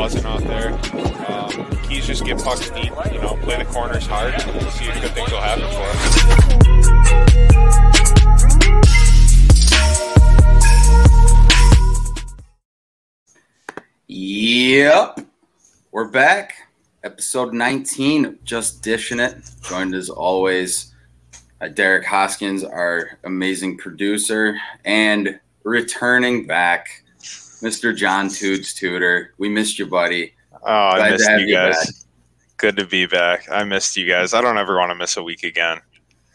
buzzing out there. Um, he's just get pucks deep, you know, play the corners hard, see if good things will happen for us. Yep, we're back. Episode 19, just dishing it. Joined as always, uh, Derek Hoskins, our amazing producer, and returning back, Mr. John Toots Tudor. We missed you, buddy. Oh, Glad I missed you, you guys. Back. Good to be back. I missed you guys. I don't ever want to miss a week again.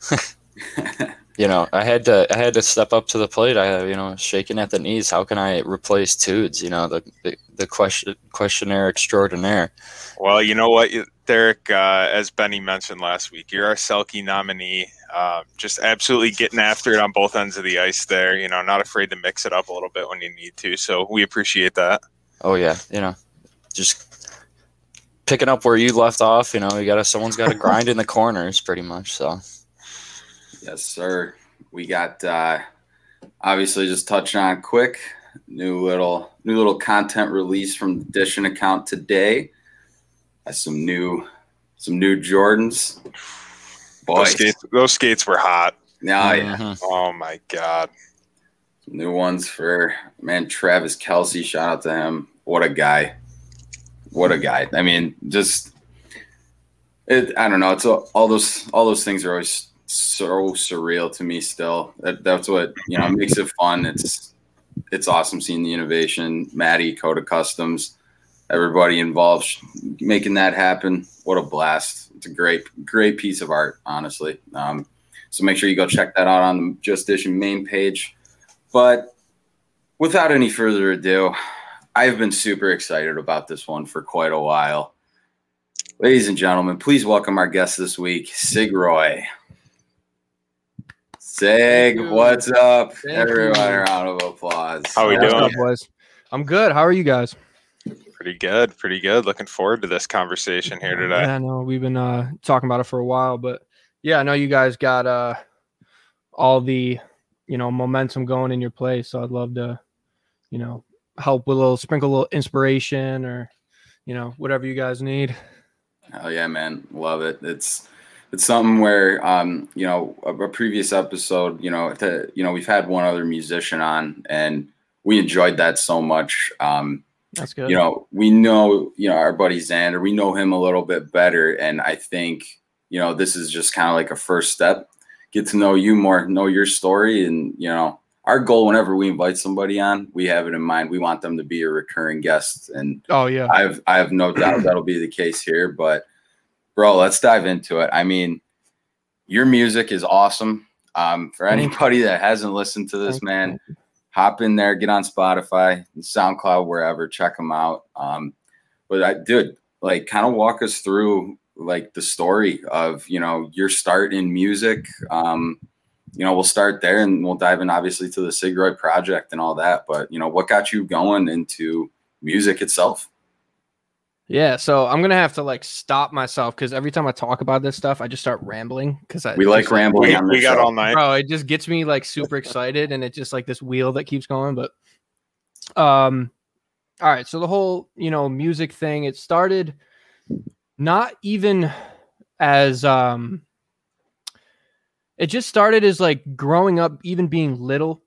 you know, I had to I had to step up to the plate. I have, you know shaking at the knees. How can I replace Toots? You know the the, the question questionnaire extraordinaire. Well, you know what, Derek, uh, as Benny mentioned last week, you're our Selke nominee. Uh, just absolutely getting after it on both ends of the ice there. You know, not afraid to mix it up a little bit when you need to. So we appreciate that. Oh yeah, you know, just picking up where you left off. You know, you got to someone's got to grind in the corners, pretty much. So. Yes, sir. We got uh, obviously just touching on quick new little new little content release from the Dishing account today. Has some new some new Jordans. Boy, those skates, those skates were hot. Yeah, yeah. Mm-hmm. Oh my god. Some new ones for man Travis Kelce. Shout out to him. What a guy. What a guy. I mean, just it. I don't know. It's all those all those things are always so surreal to me. Still, that, that's what you know makes it fun. It's it's awesome seeing the innovation. Maddie, Coda Customs everybody involved making that happen. What a blast! It's a great, great piece of art, honestly. Um, so make sure you go check that out on the Just Dishing main page. But without any further ado, I've been super excited about this one for quite a while. Ladies and gentlemen, please welcome our guest this week, Sig Roy. Sig, what's up? Thank Everyone, you. a round of applause. How are we doing? Up, boys? I'm good. How are you guys? Pretty good, pretty good. Looking forward to this conversation here today. Yeah, I know we've been uh, talking about it for a while, but yeah, I know you guys got uh, all the you know momentum going in your place. So I'd love to, you know, help with a little sprinkle a little inspiration or you know whatever you guys need. Oh yeah, man, love it. It's it's something where um, you know a, a previous episode, you know, to, you know we've had one other musician on and we enjoyed that so much. Um, that's good. You know, we know, you know, our buddy Xander, we know him a little bit better. And I think, you know, this is just kind of like a first step. Get to know you more, know your story. And, you know, our goal whenever we invite somebody on, we have it in mind. We want them to be a recurring guest. And oh yeah. I have I have no doubt that'll be the case here. But bro, let's dive into it. I mean, your music is awesome. Um, for anybody that hasn't listened to this, man, hop in there, get on Spotify, SoundCloud, wherever, check them out. Um, but I did like kind of walk us through like the story of you know your start in music. Um, you know, we'll start there and we'll dive in obviously to the Sig Roy project and all that. But you know, what got you going into music itself? Yeah, so I'm gonna have to like stop myself because every time I talk about this stuff, I just start rambling because I we like rambling. We, we got all night, bro. It just gets me like super excited, and it's just like this wheel that keeps going. But, um, all right. So the whole you know music thing, it started not even as um, it just started as like growing up, even being little.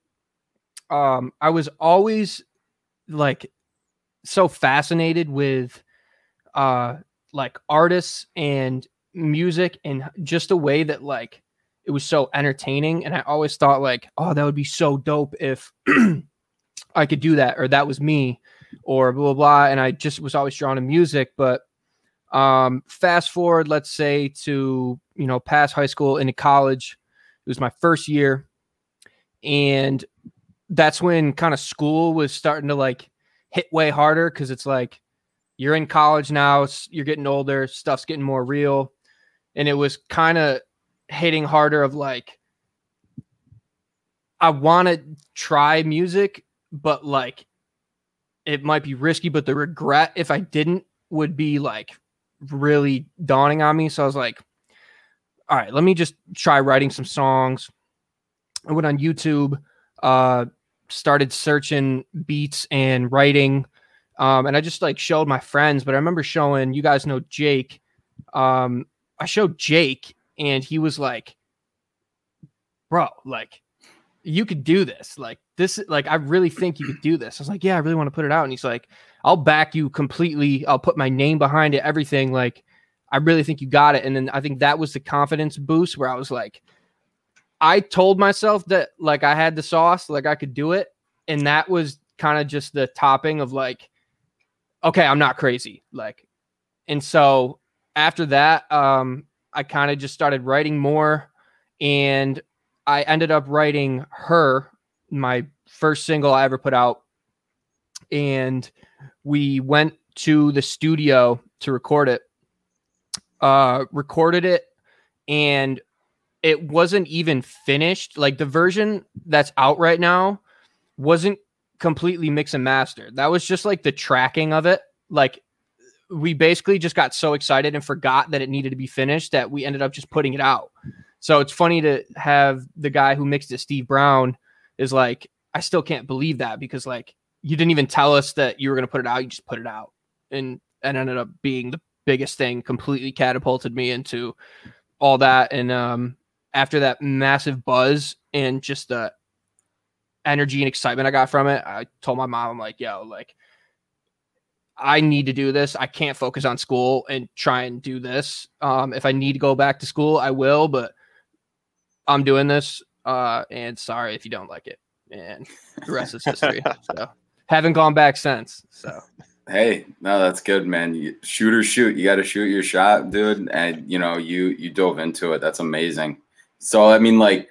Um, I was always like so fascinated with uh like artists and music and just a way that like it was so entertaining. And i always thought like oh that would be so dope if i could do that or that was me or blah blah blah. And i just was always drawn to music. But um fast forward let's say to you know past high school into college it was my first year. And that's when kind of school was starting to like hit way harder because it's like you're in college now, you're getting older, stuff's getting more real. And it was kind of hitting harder of like, I want to try music, but like it might be risky, but the regret if I didn't would be like really dawning on me. So I was like, all right, let me just try writing some songs. I went on YouTube, uh, started searching beats and writing Um, and I just like showed my friends, but I remember showing you guys know Jake. Um, I showed Jake, and he was like, "Bro, like, you could do this. Like, this, like, I really think you could do this." I was like, "Yeah, I really want to put it out." And he's like, "I'll back you completely. I'll put my name behind it. Everything. Like, I really think you got it." And then I think that was the confidence boost where I was like, I told myself that like I had the sauce, like I could do it, and that was kind of just the topping of like, okay, I'm not crazy, like, and so after that, um, I kind of just started writing more, and I ended up writing her, my first single I ever put out, and we went to the studio to record it. Uh, recorded it, and it wasn't even finished. Like the version that's out right now wasn't completely mix and mastered. That was just like the tracking of it. Like we basically just got so excited and forgot that it needed to be finished that we ended up just putting it out. So it's funny to have the guy who mixed it, Steve Brown, is like, I still can't believe that because like you didn't even tell us that you were gonna put it out. You just put it out, and and ended up being the biggest thing. Completely catapulted me into all that, and um, after that massive buzz and just the energy and excitement I got from it, I told my mom, I'm like, yo, like, I need to do this. I can't focus on school and try and do this. Um, if I need to go back to school, I will, but I'm doing this. Uh, and sorry if you don't like it. And the rest is history. so haven't gone back since. So Hey, no, that's good, man. You, shoot or shoot. You got to shoot your shot, dude. And you know, you you dove into it. That's amazing. So I mean, like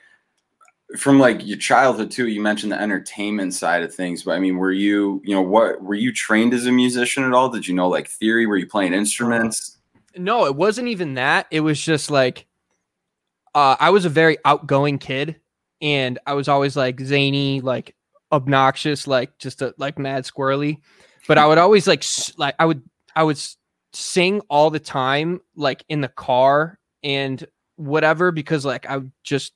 from like your childhood too, you mentioned the entertainment side of things, but I mean, were you, you know, what were you trained as a musician at all? Did you know like theory? Were you playing instruments? No, it wasn't even that. It was just like uh, I was a very outgoing kid, and I was always like zany, like obnoxious, like just a, like mad squirrely. But I would always like like I would I would sing all the time, like in the car and whatever, because like I just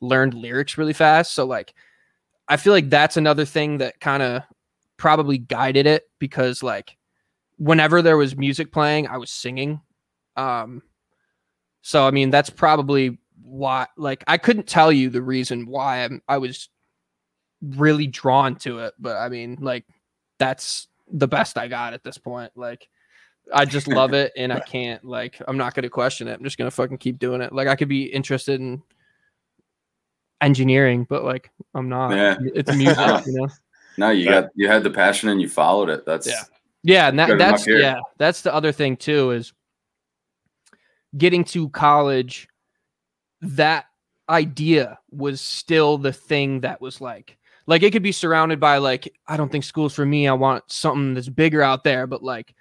learned lyrics really fast. So like I feel like that's another thing that kind of probably guided it because like whenever there was music playing, I was singing. Um so I mean that's probably why like I couldn't tell you the reason why I'm, I was really drawn to it, but I mean like that's the best I got at this point. Like I just love it and I can't like I'm not gonna question it. I'm just gonna fucking keep doing it. Like I could be interested in engineering, but like I'm not. Yeah. It's music, you know. No, you got you had the passion and you followed it. That's Yeah. Yeah, and that, that's yeah, that's the other thing too is getting to college. That idea was still the thing that was like, like it could be surrounded by like, I don't think school's for me. I want something that's bigger out there, but like,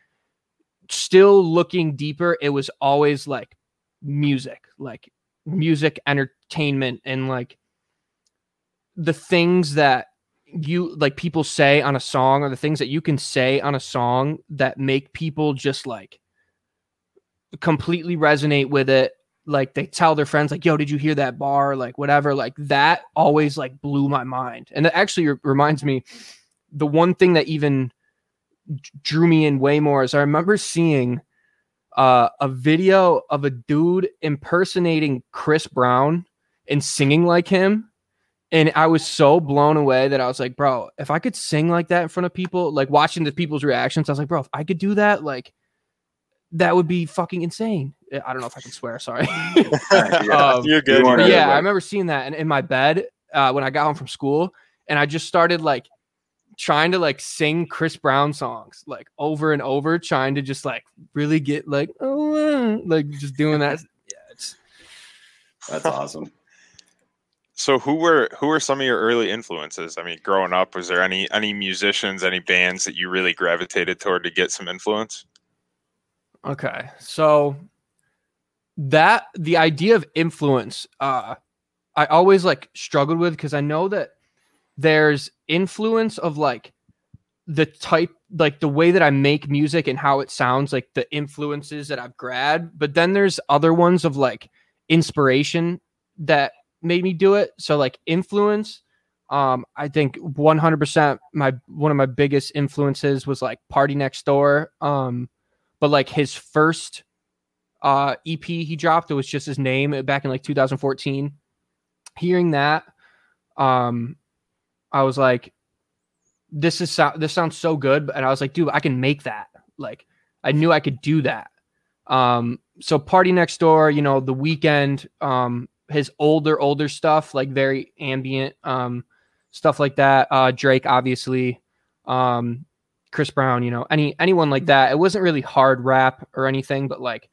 still looking deeper, it was always like music, like music, entertainment, and like the things that you like people say on a song or the things that you can say on a song that make people just like completely resonate with it. Like they tell their friends like yo did you hear that bar? Like whatever. Like that always like blew my mind. And that actually re- reminds me the one thing that even drew me in way more is i remember seeing uh, a video of a dude impersonating chris brown and singing like him and I was so blown away that I was like, bro, if I could sing like that in front of people, like watching the people's reactions, I was like, bro, if I could do that, like that would be fucking insane. I don't know if I can swear, sorry. Yeah. Um, You're good. You Yeah, yeah, I remember seeing that in, in my bed uh, when I got home from school, and I just started like trying to like sing Chris Brown songs like over and over, trying to just like really get like oh, uh, like just doing that. Yeah, it's that's awesome. So who were who were some of your early influences? I mean, growing up, was there any any musicians, any bands that you really gravitated toward to get some influence? Okay. So that the idea of influence, uh I always like struggled with because I know that there's influence of like the type like the way that I make music and how it sounds, like the influences that I've grabbed, but then there's other ones of like inspiration that made me do it. So like influence Um, I think 100% my one of my biggest influences was like PartyNextDoor. Um, but like his first uh EP he dropped, it was just his name back in like 2014. Hearing that, um, I was like, this is so- this sounds so good, and I was like, dude, I can make that. Like, I knew I could do that. Um, so PartyNextDoor, you know, The Weeknd, um, his older older stuff, like very ambient, um, stuff like that. Uh, Drake, obviously, um, Chris Brown, you know, any anyone like that. It wasn't really hard rap or anything, but like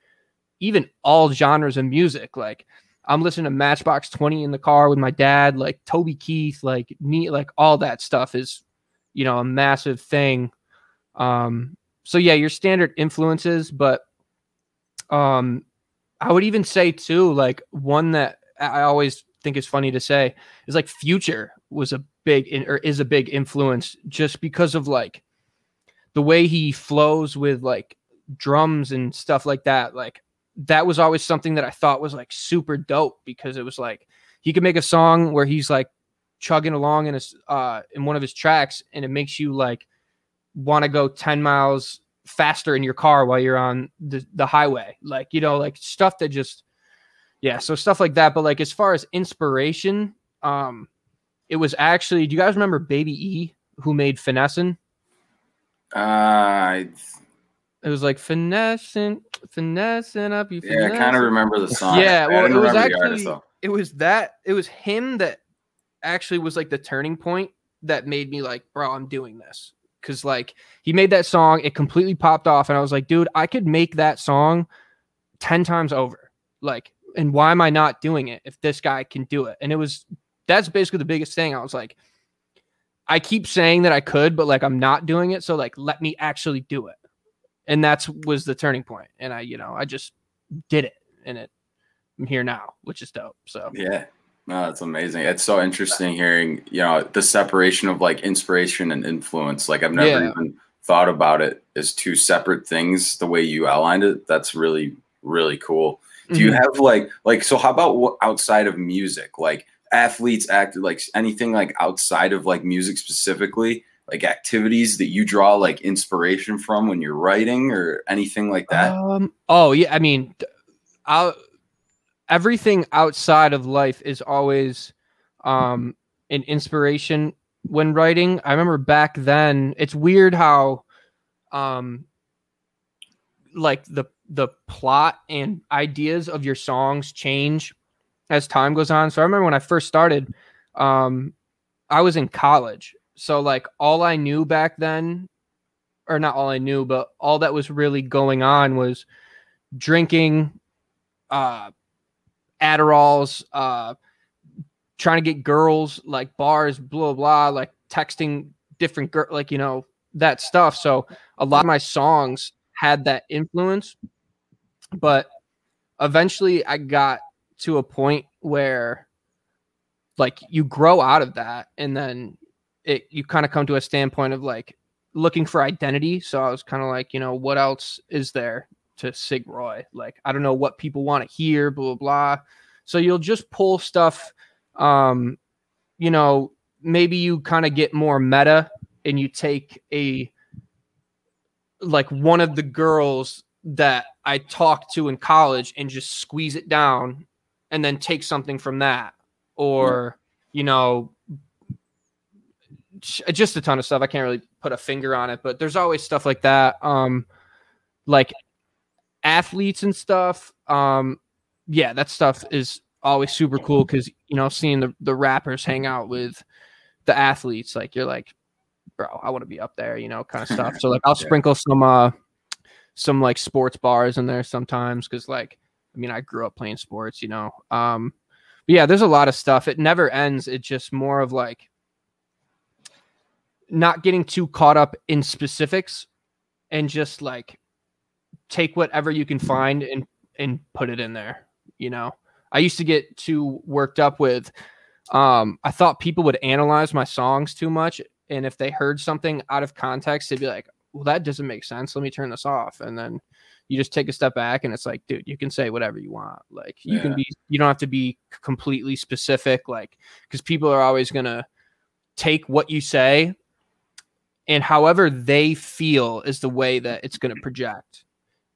even all genres of music, like. I'm listening to Matchbox 20 in the car with my dad, like Toby Keith, like me, like all that stuff is, you know, a massive thing. Um, so yeah, your standard influences, but um, I would even say too, like one that I always think is funny to say is like Future was a big in, or is a big influence just because of like the way he flows with like drums and stuff like that. Like that was always something that I thought was like super dope because it was like he could make a song where he's like chugging along in a uh in one of his tracks and it makes you like want to go 10 miles faster in your car while you're on the, the highway like you know like stuff that just yeah so stuff like that but like as far as inspiration um it was actually do you guys remember baby e who made finessin Uh, it was like finessing finessing up you yeah, I kind of remember the song. Yeah, well, it was actually artist, it was that it was him that actually was like the turning point that made me like, bro, I'm doing this. Cause like he made that song, it completely popped off, and I was like, dude, I could make that song 10 times over. Like, and why am I not doing it if this guy can do it? And it was that's basically the biggest thing. I was like, I keep saying that I could, but like I'm not doing it. So like let me actually do it. And that's was the turning point. And I, you know, I just did it and it I'm here now, which is dope. So Yeah. No, that's amazing. It's so interesting hearing, you know, the separation of like inspiration and influence. Like I've never Yeah. even thought about it as two separate things the way you outlined it. That's really, really cool. Do you Mhm. have like like so how about what outside of music? Like athletes acted like anything like outside of like music specifically, like activities that you draw like inspiration from when you're writing or anything like that? Um, oh yeah, I mean, out everything outside of life is always um an inspiration when writing. I remember back then, it's weird how um like the the plot and ideas of your songs change as time goes on. So I remember when I first started, um, I was in college. So like all I knew back then, or not all I knew, but all that was really going on was drinking, uh, Adderalls, uh, trying to get girls, like bars, blah blah, like texting different girl, like you know that stuff. So a lot of my songs had that influence, but eventually I got to a point where like you grow out of that and then it you kind of come to a standpoint of like looking for identity. So i was kind of like you know what else is there to sig roy? Like i don't know what people want to hear blah blah blah. So you'll just pull stuff um you know maybe you kind of get more meta and you take a like one of the girls that I talked to in college and just squeeze it down and then take something from that. Or you know just a ton of stuff. I can't really put a finger on it but there's always stuff like that. Um like athletes and stuff um yeah that stuff is always super cool because you know seeing the, the rappers hang out with the athletes like you're like bro i want to be up there you know kind of stuff. So like i'll Yeah. sprinkle some uh some like sports bars in there sometimes because like i mean i grew up playing sports you know um but yeah there's a lot of stuff. It never ends. It's just more of like not getting too caught up in specifics and just like take whatever you can find and and put it in there you know? I used to get too worked up with um i thought people would analyze my songs too much and if they heard something out of context they'd be like well that doesn't make sense let me turn this off and then you just take a step back and it's like dude you can say whatever you want like you can be you don't have to be completely specific like because people are always gonna take what you say and however they feel is the way that it's going to project.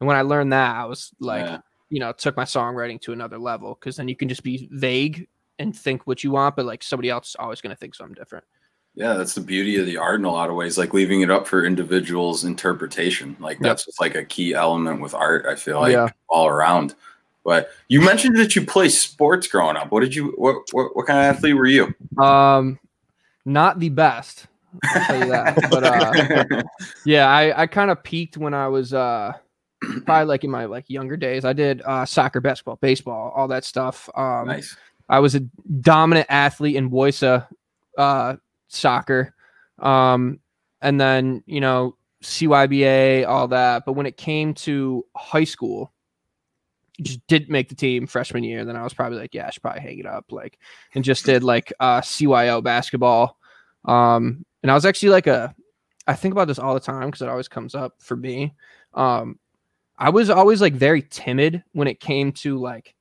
And when I learned that, I was like, Yeah. you know, took my songwriting to another level because then you can just be vague and think what you want, but like somebody else is always going to think something different. Yeah, that's the beauty of the art in a lot of ways, like leaving it up for individuals' interpretation. Like Yep. that's just like a key element with art, I feel like Yeah. all around. But you mentioned that you play sports growing up. What did you what what, what kind of athlete were you? Um, not the best. I'll tell you that. but uh, yeah, I, I kind of peaked when I was uh, probably like in my like younger days. I did uh, soccer, basketball, baseball, all that stuff. Um, nice. I was a dominant athlete in Boisa uh, soccer. Um, and then, you know, CYBA, all that. But when it came to high school, just didn't make the team freshman year. Then I was probably like, yeah, I should probably hang it up. Like, and just did like uh, CYO basketball. Um, and I was actually like a, I think about this all the time because it always comes up for me. Um, I was always like very timid when it came to like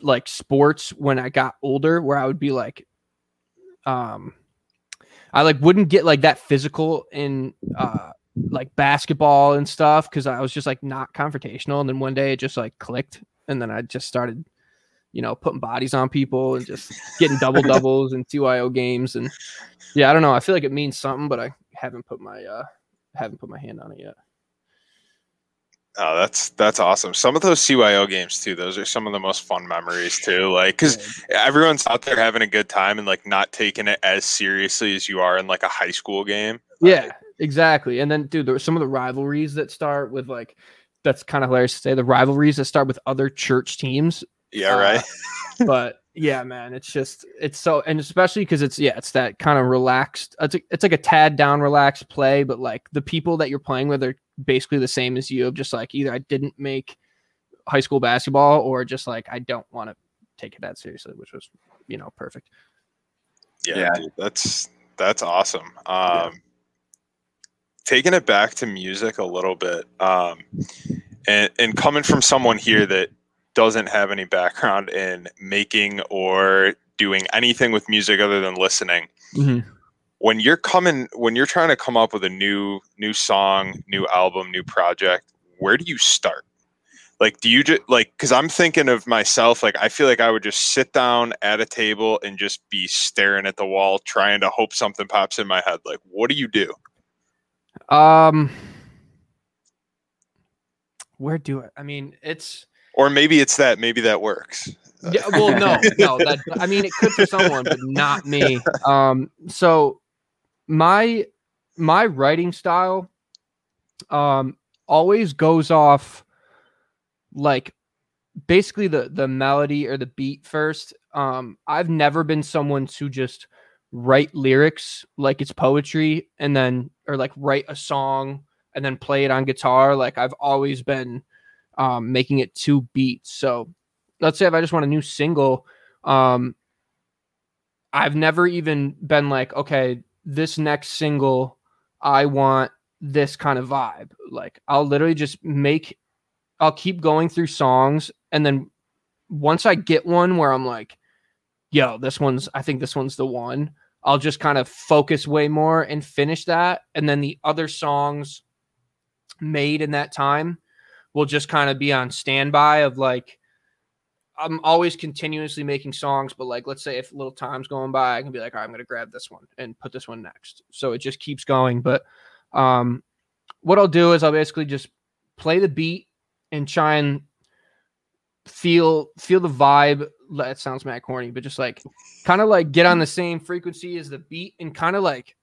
like sports when I got older where I would be like um I like wouldn't get like that physical in uh like basketball and stuff cuz I was just like not confrontational. And then one day it just like clicked. And then I just started you know putting bodies on people and just getting double doubles and CYO games. And yeah I don't know. I feel like it means something but I haven't put my uh haven't put my hand on it yet. Oh, that's that's awesome. Some of those CYO games too. Those are some of the most fun memories too. Like, because everyone's out there having a good time and like not taking it as seriously as you are in like a high school game. Yeah, exactly. And then, dude, there were some of the rivalries that start with like that's kind of hilarious to say. The rivalries that start with other church teams. Yeah, Uh, right. But yeah, man, it's just it's so and especially because it's yeah, it's that kind of relaxed. It's, a, it's like a tad down relaxed play, but like the people that you're playing with are basically the same as you. Of just like either I didn't make high school basketball or just like I don't want to take it that seriously, which was you know perfect. Yeah, Yeah. dude, that's that's awesome. Um, Taking it back to music a little bit, um, and and coming from someone here that doesn't have any background in making or doing anything with music other than listening, Mm-hmm. When you're coming, when you're trying to come up with a new new song, new album, new project, where do you start? Like, do you just like? Because I'm thinking of myself. Like, I feel like I would just sit down at a table and just be staring at the wall, trying to hope something pops in my head. Like, what do you do? Um, where do I? I mean, it's Or maybe it's that. Maybe that works. yeah. Well, no, no. That I mean, it could for someone, but not me. Um, so my my writing style, um, always goes off like basically the the melody or the beat first. Um, I've never been someone to just write lyrics like it's poetry and then or like write a song and then play it on guitar. Like I've always been um, making it two beats. So let's say if I just want a new single, um, I've never even been like, okay, this next single, I want this kind of vibe. Like I'll literally just make, I'll keep going through songs, and then once I get one where I'm like, yo, this one's, I think this one's the one. I'll just kind of focus way more and finish that, and then the other songs made in that time will just kind of be on standby of like I'm always continuously making songs, but like let's say if a little time's going by, I can be like, all right, I'm gonna grab this one and put this one next. So it just keeps going. But um what I'll do is I'll basically just play the beat and try and feel feel the vibe. That sounds mad corny, but just like kind of like get on the same frequency as the beat and kind of like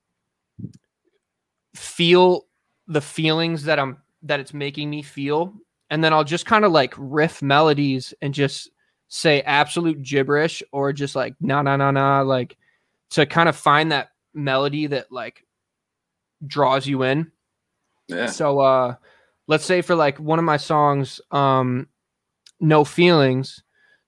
feel the feelings that I'm that it's making me feel. And then I'll just kind of like riff melodies and just say absolute gibberish or just like na na na na like to kind of find that melody that like draws you in. Yeah. So uh let's say for like one of my songs, um No Feelings,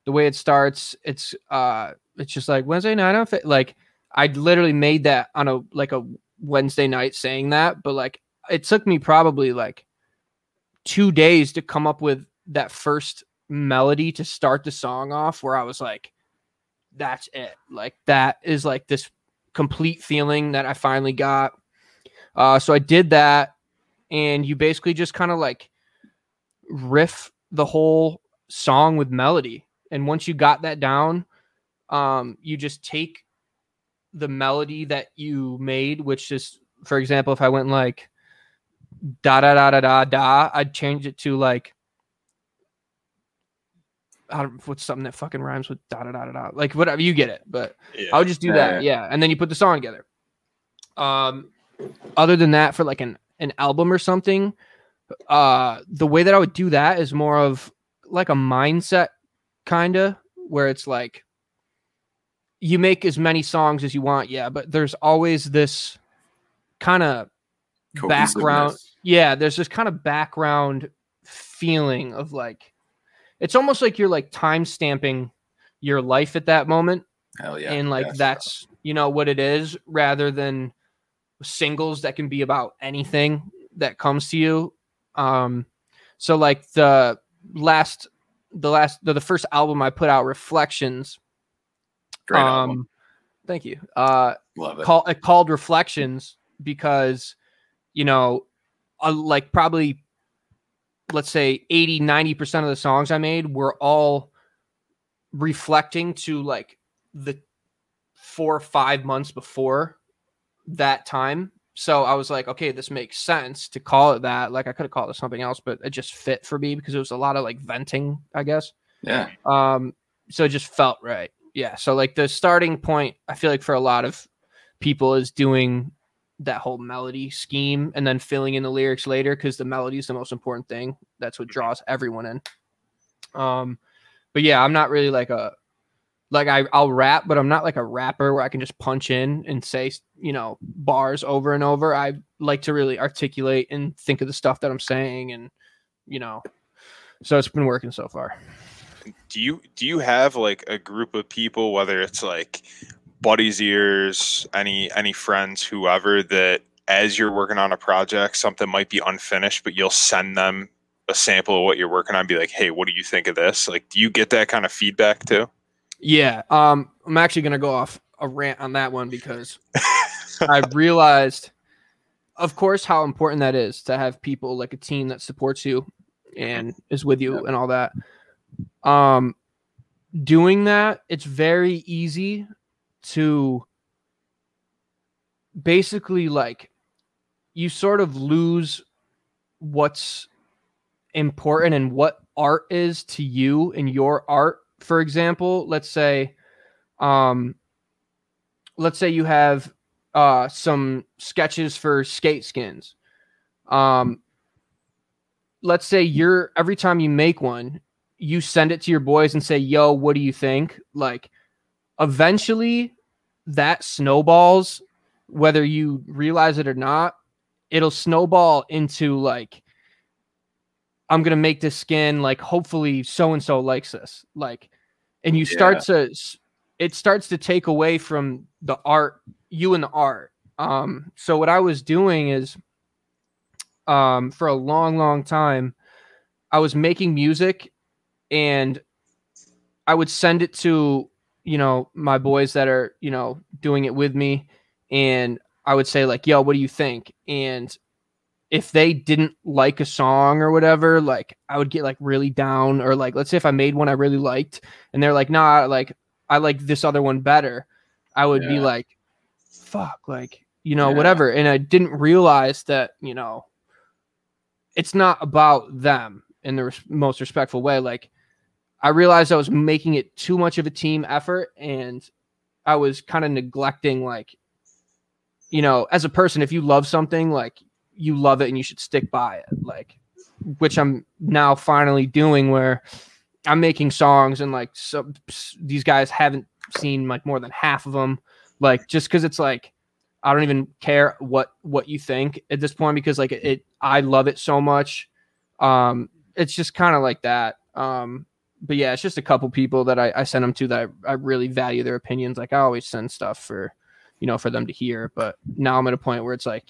the way it starts, it's uh it's just like Wednesday night on Fa-" like I literally made that on a like a Wednesday night saying that, but like it took me probably like two days to come up with that first melody to start the song off where I was like, that's it. Like that is like this complete feeling that I finally got. Uh, so I did that, and you basically just kind of like riff the whole song with melody. And once you got that down, um, you just take the melody that you made, which is, for example, if I went like da da da da da da, I'd change it to like I don't what's something that fucking rhymes with da da da da da. Like whatever you get it, but Yeah. I would just do Yeah, that, yeah. And then you put the song together. Um, other than that, for like an an album or something, uh, the way that I would do that is more of like a mindset kind of where it's like you make as many songs as you want, yeah, but there's always this kind of background. Yeah, there's this kind of background feeling of like it's almost like you're like time stamping your life at that moment Hell yeah. and like yeah. that's you know what it is rather than singles that can be about anything that comes to you um so like the last the last the, the first album i put out reflections great um album. thank you uh Love it. call it called reflections because you know uh, like probably let's say 80 90% of the songs i made were all reflecting to like the four or five months before that time so i was like okay this makes sense to call it that like i could have called it something else but it just fit for me because it was a lot of like venting i guess yeah. um, so it just felt right. Yeah. So like the starting point, I feel like for a lot of people is doing that whole melody scheme and then filling in the lyrics later because the melody is the most important thing. That's what draws everyone in. Um, but yeah, I'm not really like a like I I'll rap, but I'm not like a rapper where I can just punch in and say you know bars over and over. I like to really articulate and think of the stuff that I'm saying, and you know, so it's been working so far. do you do you have like a group of people whether it's like buddies ears any any friends whoever that as you're working on a project something might be unfinished but you'll send them a sample of what you're working on be like hey what do you think of this? Like do you get that kind of feedback too? Yeah, um, I'm actually gonna go off a rant on that one because I realized, of course, how important that is to have people like a team that supports you and is with you and all that. Um, doing that, it's very easy to basically like you sort of lose what's important and what art is to you and your art. For example let's say um let's say you have uh some sketches for skate skins. Um let's say you're every time you make one you send it to your boys and say yo what do you think? Like eventually that snowballs whether you realize it or not it'll snowball into like i'm gonna make this skin like hopefully so and so likes this. Like and you start to it starts to take away from the art you and the art. Um so what i was doing is um for a long long time i was making music and i would send it to you know my boys that are you know doing it with me. And i would say like yo what do you think? And if they didn't like a song or whatever like i would get like really down. Or like let's say if i made one i really liked and they're like nah like i like this other one better. I would be like fuck like you know Yeah. whatever. And i didn't realize that you know it's not about them in the res- most respectful way. Like i realized i was making it too much of a team effort and i was kind of neglecting like you know as a person if you love something like you love it and you should stick by it like which i'm now finally doing where i'm making songs and like so these guys haven't seen like more than half of them like just because it's like i don't even care what what you think at this point because like it, it i love it so much. Um it's just kind of like that. Um but yeah it's just a couple people that i, I send them to that I, I really value their opinions like i always send stuff for you know for them to hear but now i'm at a point where it's like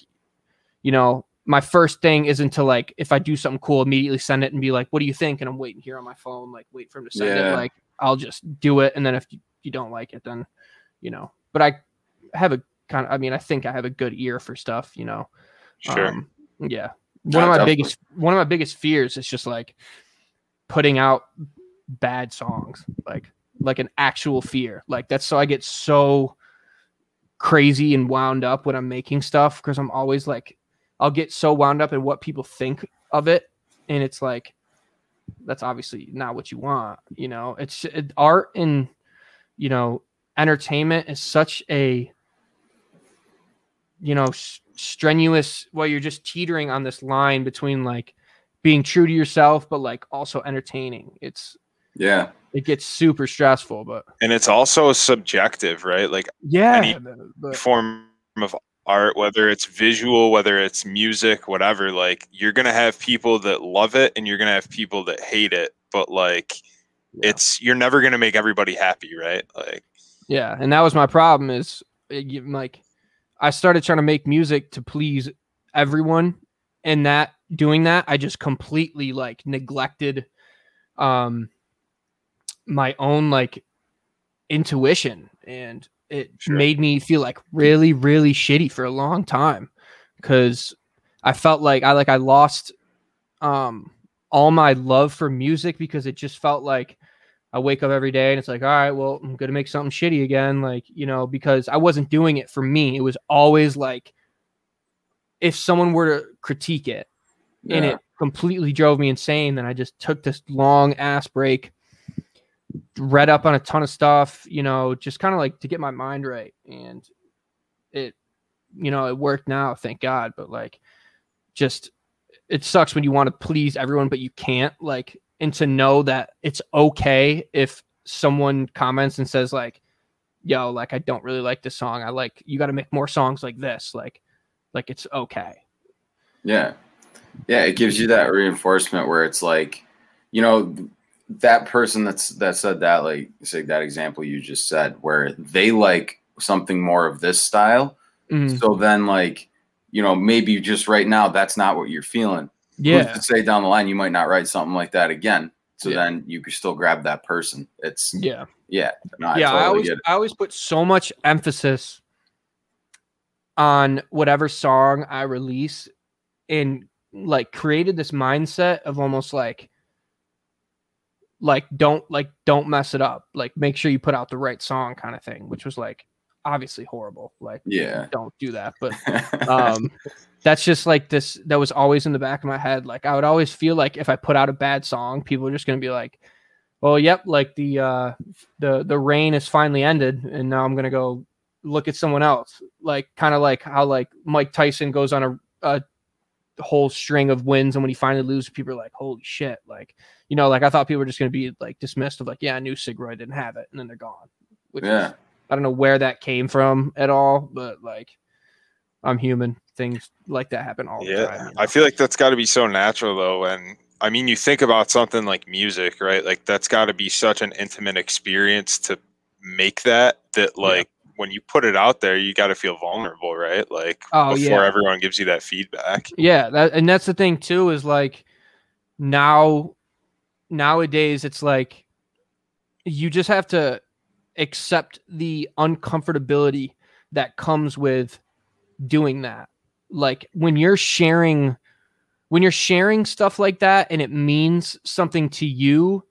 you know my first thing isn't to like if i do something cool immediately send it and be like what do you think and i'm waiting here on my phone like wait for him to send it like i'll just do it and then if you, you don't like it then you know but i have a kind of I mean, I think I have a good ear for stuff, you know. Sure. Um, yeah. One of my definitely. biggest one of my biggest fears is just like putting out bad songs. Like like an actual fear. Like that's so I get so crazy and wound up when I'm making stuff because I'm always like I'll get so wound up in what people think of it and it's like that's obviously not what you want, you know. It's it, art and you know entertainment is such a you know s- strenuous well you're just teetering on this line between like being true to yourself but like also entertaining it's Yeah. it gets super stressful but And it's also subjective, right? Like yeah Any- the- the- form of art, whether it's visual, whether it's music, whatever, like you're gonna have people that love it and you're gonna have people that hate it. But like Yeah. it's you're never gonna make everybody happy, right? Like Yeah, and that was my problem. Is it, like I started trying to make music to please everyone, and that doing that, I just completely like neglected um my own like intuition, and it Sure. made me feel like really, really shitty for a long time because I felt like I like I lost um all my love for music because it just felt like I wake up every day and it's like, all right, well, I'm gonna make something shitty again, like you know, because I wasn't doing it for me. It was always like, if someone were to critique it, and it completely drove me insane, then I just took this long ass break, read up on a ton of stuff, you know, just kind of like to get my mind right, and it, you know, it worked now, thank God. But like, just it sucks when you want to please everyone, but you can't. Like, and to know that it's okay if someone comments and says like, "Yo, like I don't really like this song. I like you got to make more songs like this." Like, like it's okay. Yeah. Yeah, it gives you that reinforcement where it's like, you know, that person that's that said that, like say that example you just said, where they like something more of this style. Mhm. So then like, you know, maybe just right now that's not what you're feeling. Yeah, to say down the line you might not write something like that again. So Yeah. then you could still grab that person. It's yeah. yeah, no, yeah, I totally always get it. I always put so much emphasis on whatever song I release and like created this mindset of almost like like don't like don't mess it up. Like make sure you put out the right song kind of thing, which was like obviously horrible. Like Yeah. don't do that. But um that's just like this that was always in the back of my head. Like I would always feel like if I put out a bad song, people are just gonna be like, Well, yep, like the uh the the reign has finally ended and now I'm gonna go look at someone else. Like kind of like how like Mike Tyson goes on a, a whole string of wins and when he finally loses, people are like, Holy shit, like you know, like I thought people were just gonna be like dismissed of like, yeah, I knew Sigroy didn't have it, and then they're gone. Which is yeah. I don't know where that came from at all, but like I'm human. Things like that happen all the time. you I feel like that's got to be so natural though. And I mean, you think about something like music, right? Like that's got to be such an intimate experience to make that. That Yeah. like when you put it out there, you got to feel vulnerable, right? Like Oh, before yeah. everyone gives you that feedback. yeah, that and that's the thing too is like now nowadays it's like you just have to accept the uncomfortability that comes with doing that. Like when you're sharing when you're sharing stuff like that and it means something to you,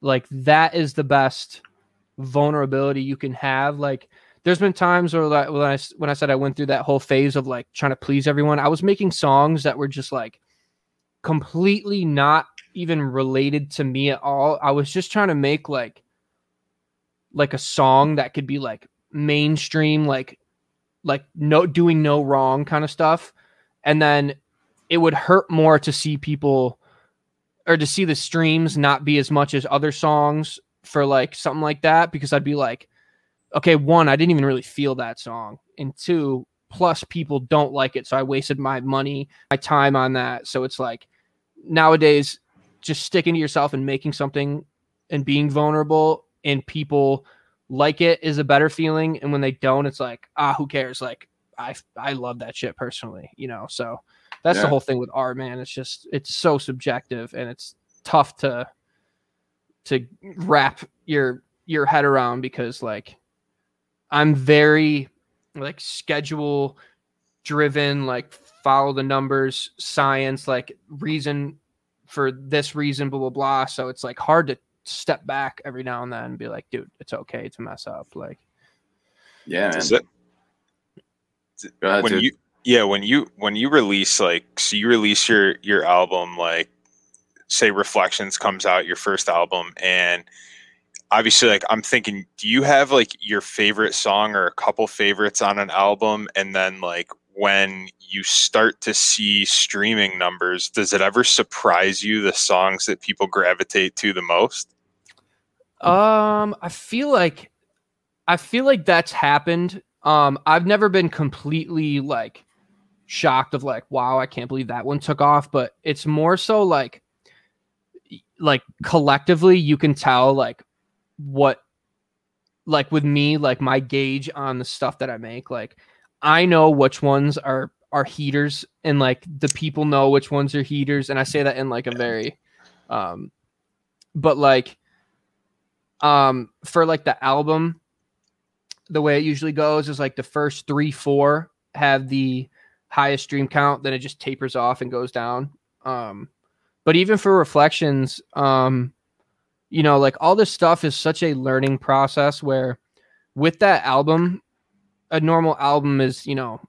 like that is the best vulnerability you can have. Like there's been times where like when I when I said I went through that whole phase of like trying to please everyone, I was making songs that were just like completely not even related to me at all. I was just trying to make like like a song that could be like mainstream like like no doing no wrong kind of stuff. And then it would hurt more to see people or to see the streams not be as much as other songs for like something like that because I'd be like okay, one, I didn't even really feel that song. And two, plus people don't like it. So I wasted my money, my time on that. So it's like nowadays, just sticking to yourself and making something and being vulnerable and people like it is a better feeling. And when they don't, it's like, ah, who cares? Like, I, I love that shit personally, you know? So that's the whole thing with art, man. It's just, it's so subjective and it's tough to, to wrap your, your head around because like, I'm very like schedule driven, like follow the numbers, science, like reason for this reason, blah blah blah. So it's like hard to step back every now and then and be like, dude, it's okay to mess up. Like, Yeah, man. Is Go ahead, when dude. you yeah when you when you release like so you release your your album like say reflections comes out your first album and obviously like i'm thinking do you have like your favorite song or a couple favorites on an album? And then like when you start to see streaming numbers does it ever surprise you the songs that people gravitate to the most? Um, I feel like I feel like that's happened. Um, I've never been completely like shocked of like, wow, I can't believe that one took off, but it's more so like like collectively you can tell like what like with me, like my gauge on the stuff that I make, like I know which ones are are heaters and like the people know which ones are heaters and I say that in like a very um but like um for like the album the way it usually goes is like the first three four have the highest stream count then it just tapers off and goes down um but even for reflections um you know like all this stuff is such a learning process where with that album a normal album is you know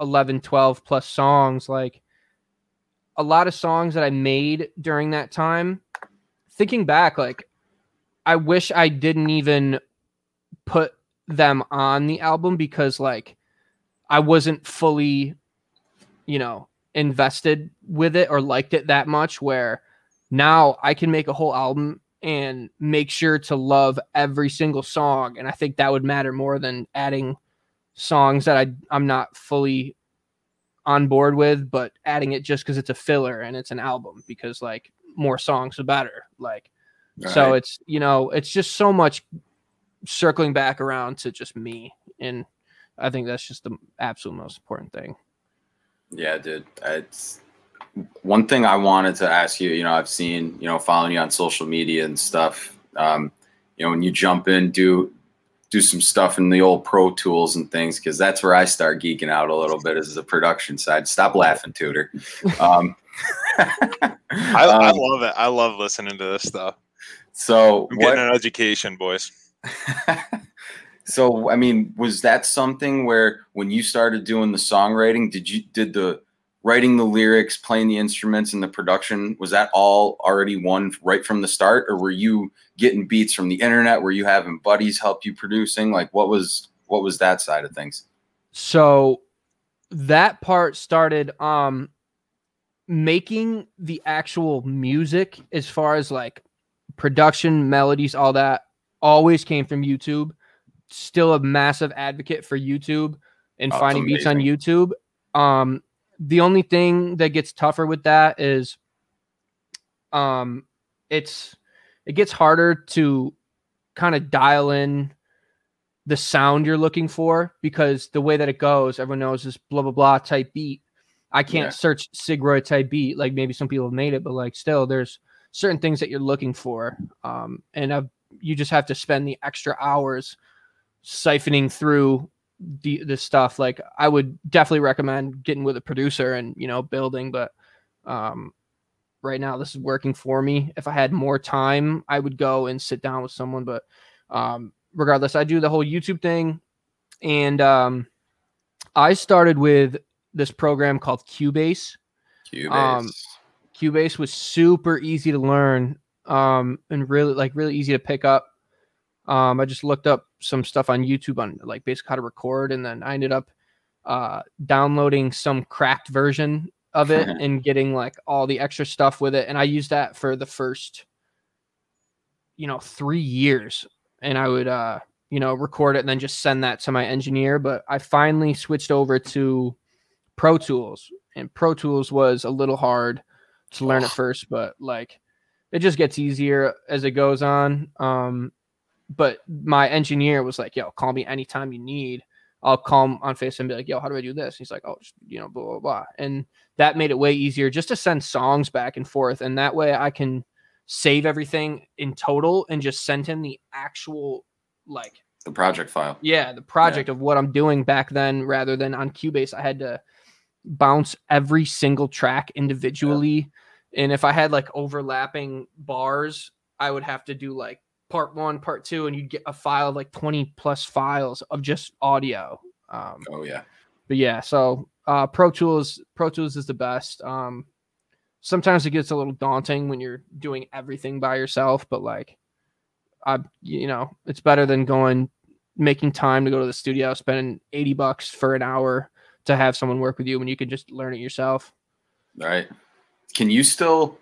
11 12 plus songs like a lot of songs that i made during that time thinking back like I wish I didn't even put them on the album because like I wasn't fully, you know, invested with it or liked it that much where now I can make a whole album and make sure to love every single song and I think that would matter more than adding songs that I I'm not fully on board with but adding it just cuz it's a filler and it's an album because like more songs the better like so Right. it's you know it's just so much circling back around to just me, and I think that's just the absolute most important thing. Yeah, dude. It's one thing I wanted to ask you. You know, I've seen you know following you on social media and stuff. Um, you know, when you jump in, do do some stuff in the old Pro Tools and things because that's where I start geeking out a little bit is the production side. Stop laughing, Tutor. Um, I, I um, love it i love listening to this stuff so i'm what? getting an education boys so I mean, was that something where when you started doing the songwriting, did you did the writing the lyrics, playing the instruments, and the production was that all already one right from the start, or were you getting beats from the internet? Were you having buddies help you producing? Like, what was what was that side of things? So that part started um making the actual music as far as like production, melodies, all that always came from YouTube. Still a massive advocate for YouTube and Oh, finding beats on. YouTube. Um the only thing that gets tougher with that is um it's it gets harder to kind of dial in the sound you're looking for because the way that it goes, everyone knows this blah blah blah type beat. I can't Yeah. search Sigroy type beat like maybe some people have made it, but like still, there's certain things that you're looking for, um, and I've, you just have to spend the extra hours siphoning through the the stuff. Like I would definitely recommend getting with a producer and you know building, but um, right now this is working for me. If I had more time, I would go and sit down with someone, but um, regardless, I do the whole YouTube thing, and um, I started with this program called Cubase. Cubase. Um, Cubase was super easy to learn, um, and really like really easy to pick up. Um, I just looked up some stuff on YouTube on like basically how to record, and then I ended up uh, downloading some cracked version of it and getting like all the extra stuff with it. And I used that for the first, you know, three years. And I would, uh, you know, record it and then just send that to my engineer. But I finally switched over to Pro Tools, and Pro Tools was a little hard to learn at first, but like it just gets easier as it goes on. Um, but my engineer was like, "Yo, call me anytime you need." I'll call him on FaceTime and be like, "Yo, how do I do this?" He's like, "Oh, just, you know, blah blah blah," and that made it way easier just to send songs back and forth, and that way I can save everything in total and just send him the actual like The project file. Yeah, the project of what I'm doing back then, rather than on Cubase, I had to bounce every single track individually. And if I had like overlapping bars, I would have to do like part one, part two, and you'd get a file of like 20 plus files of just audio. Um, Oh yeah. but yeah, so uh, Pro Tools, Pro Tools is the best. Um, sometimes it gets a little daunting when you're doing everything by yourself, but like, I, you know, it's better than going making time to go to the studio, spending 80 bucks for an hour to have someone work with you when you can just learn it yourself. All right. Can you still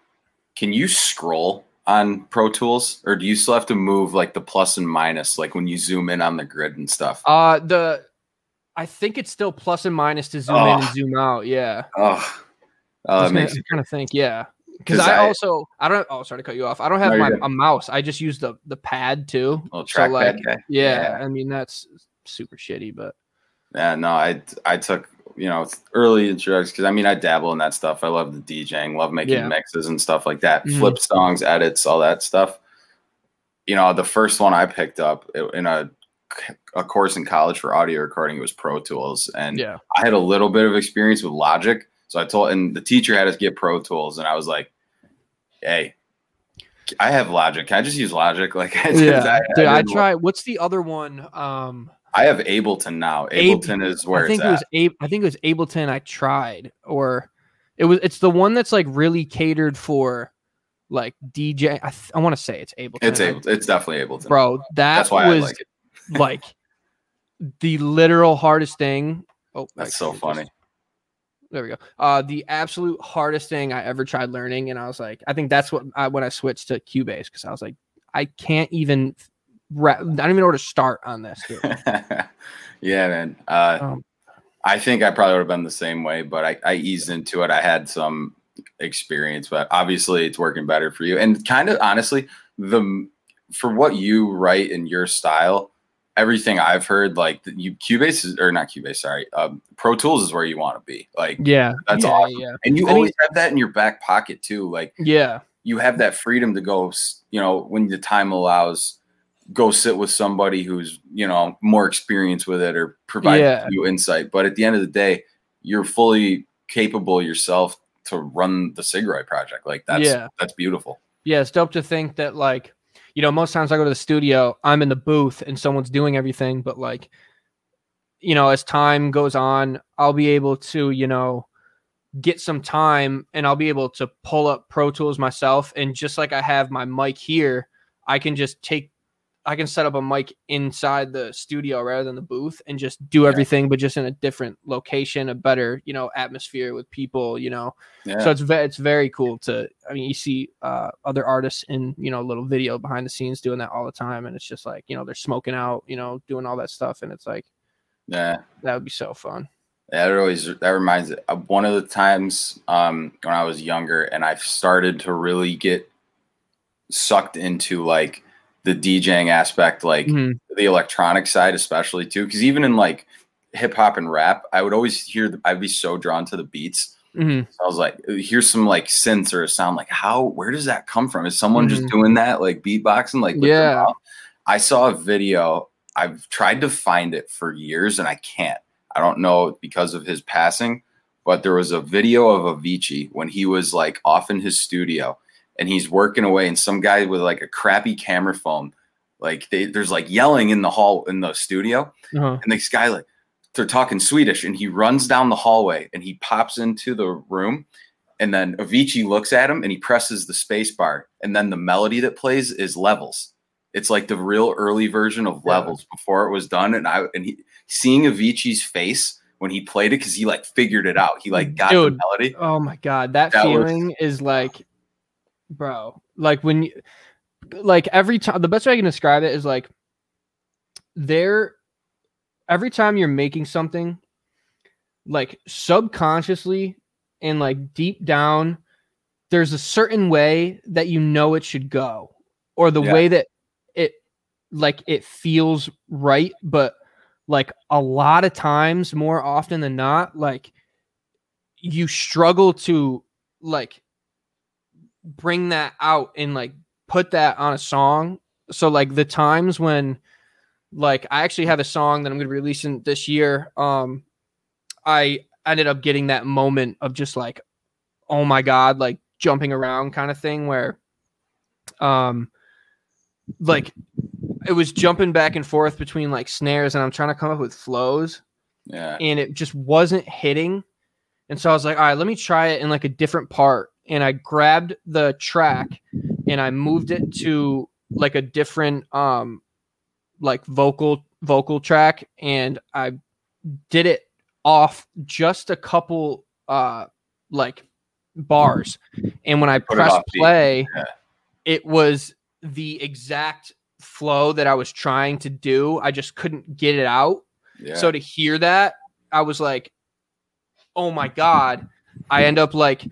can you scroll on Pro Tools or do you still have to move like the plus and minus like when you zoom in on the grid and stuff? Uh, the, I think it's still plus and minus to zoom in Oh. and zoom out. Yeah. Oh, oh that makes I'm trying to think. Yeah. because I, I- also I don't oh sorry to cut you off. I don't have No, my a mouse. I just use the the pad too. little So trackpad like guy. yeah, I mean that's super shitty, but Yeah, no, I I took you know early introductions because I mean I dabble in that stuff. I love the DJing, love making Yeah. mixes and stuff like that, Mhm. flip songs, edits, all that stuff. You know, the first one I picked up in a a course in college for audio recording was Pro Tools, and yeah. I had a little bit of experience with Logic, so I told and the teacher had us get Pro Tools, and I was like, "Hey, I have Logic. Can I just use Logic?" Like, I, Yeah. Dude, I didn't- try what's the other one? Um I have Ableton now. Ab- Ableton is where I think it's it was at. Ab- I think it was Ableton I tried or it was it's the one that's like really catered for like DJ I, th- I want to say it's Ableton. It's able. It's definitely Ableton. Bro, that That's why was I like it. like the literal hardest thing. Oh, That's so funny. just- there we go. Uh, the absolute hardest thing I ever tried learning, and I was like, I think that's what I, when I switched to Cubase because I was like, I can't even, I don't even know where to start on this. dude. yeah, man. Uh, Um, I think I probably would have been the same way, but I, I eased into it. I had some experience, but obviously it's working better for you. And kind of honestly, the for what you write in your style, everything I've heard, like you Cubase is, or not Cubase, sorry, um, Pro Tools is where you want to be. Like, yeah, That's yeah, awesome. Yeah, and you I mean- always have that in your back pocket too. Like, yeah, you have that freedom to go, you know, when the time allows, go sit with somebody who's, you know, more experienced with it or provide Yeah. you insight. But at the end of the day, you're fully capable yourself to run the Sigroy project. Like that's Yeah. that's beautiful. yeah. It's dope to think that like, you know, most times I go to the studio, I'm in the booth and someone's doing everything, but like, you know, as time goes on, I'll be able to, you know, get some time and I'll be able to pull up Pro Tools myself. And just like I have my mic here, I can just take, I can set up a mic inside the studio rather than the booth and just do Yeah. everything, but just in a different location, a better, you know, atmosphere with people, you know. Yeah. So it's ve- it's very cool to. I mean, you see uh, other artists in you know little video behind the scenes doing that all the time, and it's just like you know they're smoking out, you know, doing all that stuff, and it's like yeah. that would be so fun. That always that reminds me of one of the times um, when I was younger and I started to really get sucked into like the DJing aspect, like Mhm. the electronic side, especially too. Because even in like hip hop and rap, I would always hear. The, I'd be so drawn to the beats. Mhm. So I was like, here's some like synths or a sound. Like, how? Where does that come from? Is someone just doing that, like beatboxing? Like, Yeah. I saw a video. I've tried to find it for years and I can't. I don't know because of his passing, but there was a video of Avicii when he was like off in his studio and he's working away, and some guy with like a crappy camera phone, like they, there's like yelling in the hall in the studio, Uh-huh. and this guy like they're talking Swedish, and he runs down the hallway and he pops into the room, and then Avicii looks at him and he presses the space bar, and then the melody that plays is levels. It's like the real early version of Yeah. levels before it was done, and I and he seeing Avicii's face when he played it because he like figured it out. He like got Dude. the melody. Oh my god, that, That was- feeling is like, bro, like when you, like every time. The best way I can describe it is like, there, every time you're making something, like subconsciously and like deep down, there's a certain way that you know it should go, or the Yeah. way that it, like it feels right, but like a lot of times, more often than not, like you struggle to like bring that out and like put that on a song so like the times when like I actually have a song that I'm going to be releasing this year. Um, I ended up getting that moment of just like, oh my god, like jumping around kind of thing where, um, like it was jumping back and forth between like snares and I'm trying to come up with flows Yeah. and it just wasn't hitting. And so I was like, all right, let me try it in like a different part. And I grabbed the track and I moved it to like a different um like vocal vocal track and I did it off just a couple uh like bars. And when I Put pressed play, Yeah. it was the exact flow that I was trying to do. I just couldn't get it out. Yeah. So to hear that, I was like, oh my God. I end up like,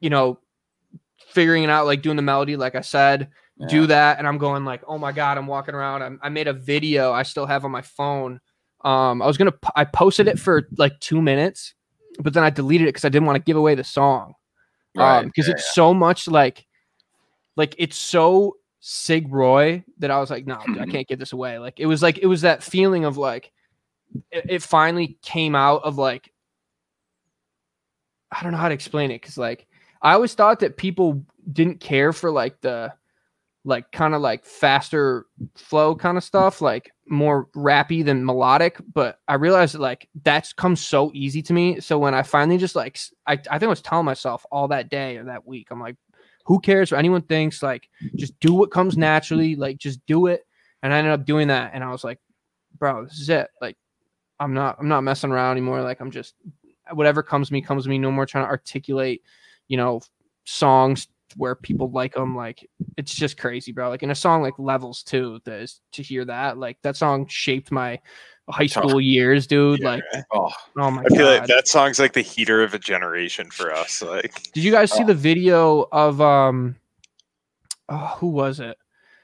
you know, figuring it out, like doing the melody, like I said, do that. And I'm going like, oh my God, I'm walking around. I'm, I made a video I still have on my phone. Um, I was going to, I posted it for like two minutes, but then I deleted it because I didn't want to give away the song. Right. Um, because yeah, it's so much like, like it's so Sig Roy that I was like, no, I can't give this away. Like it was like it was that feeling of like it, it finally came out of like I don't know how to explain it because like I always thought that people didn't care for like the like kind of like faster flow kind of stuff, like more rappy than melodic. But I realized that like that's come so easy to me. So when I finally just like I, I think I was telling myself all that day or that week, I'm like, who cares what anyone thinks? Like just do what comes naturally, like just do it. And I ended up doing that. And I was like, bro, this is it. Like I'm not I'm not messing around anymore. Like I'm just whatever comes me comes to me. No more trying to articulate, you know, songs where people like them. Like it's just crazy, bro. Like in a song like Levels too, that is to hear that like that song shaped my high school years, dude. Yeah, like right. Oh, oh my I feel god. like that song's like the heater of a generation for us. Like, Did you guys see Oh. the video of um oh, who was it?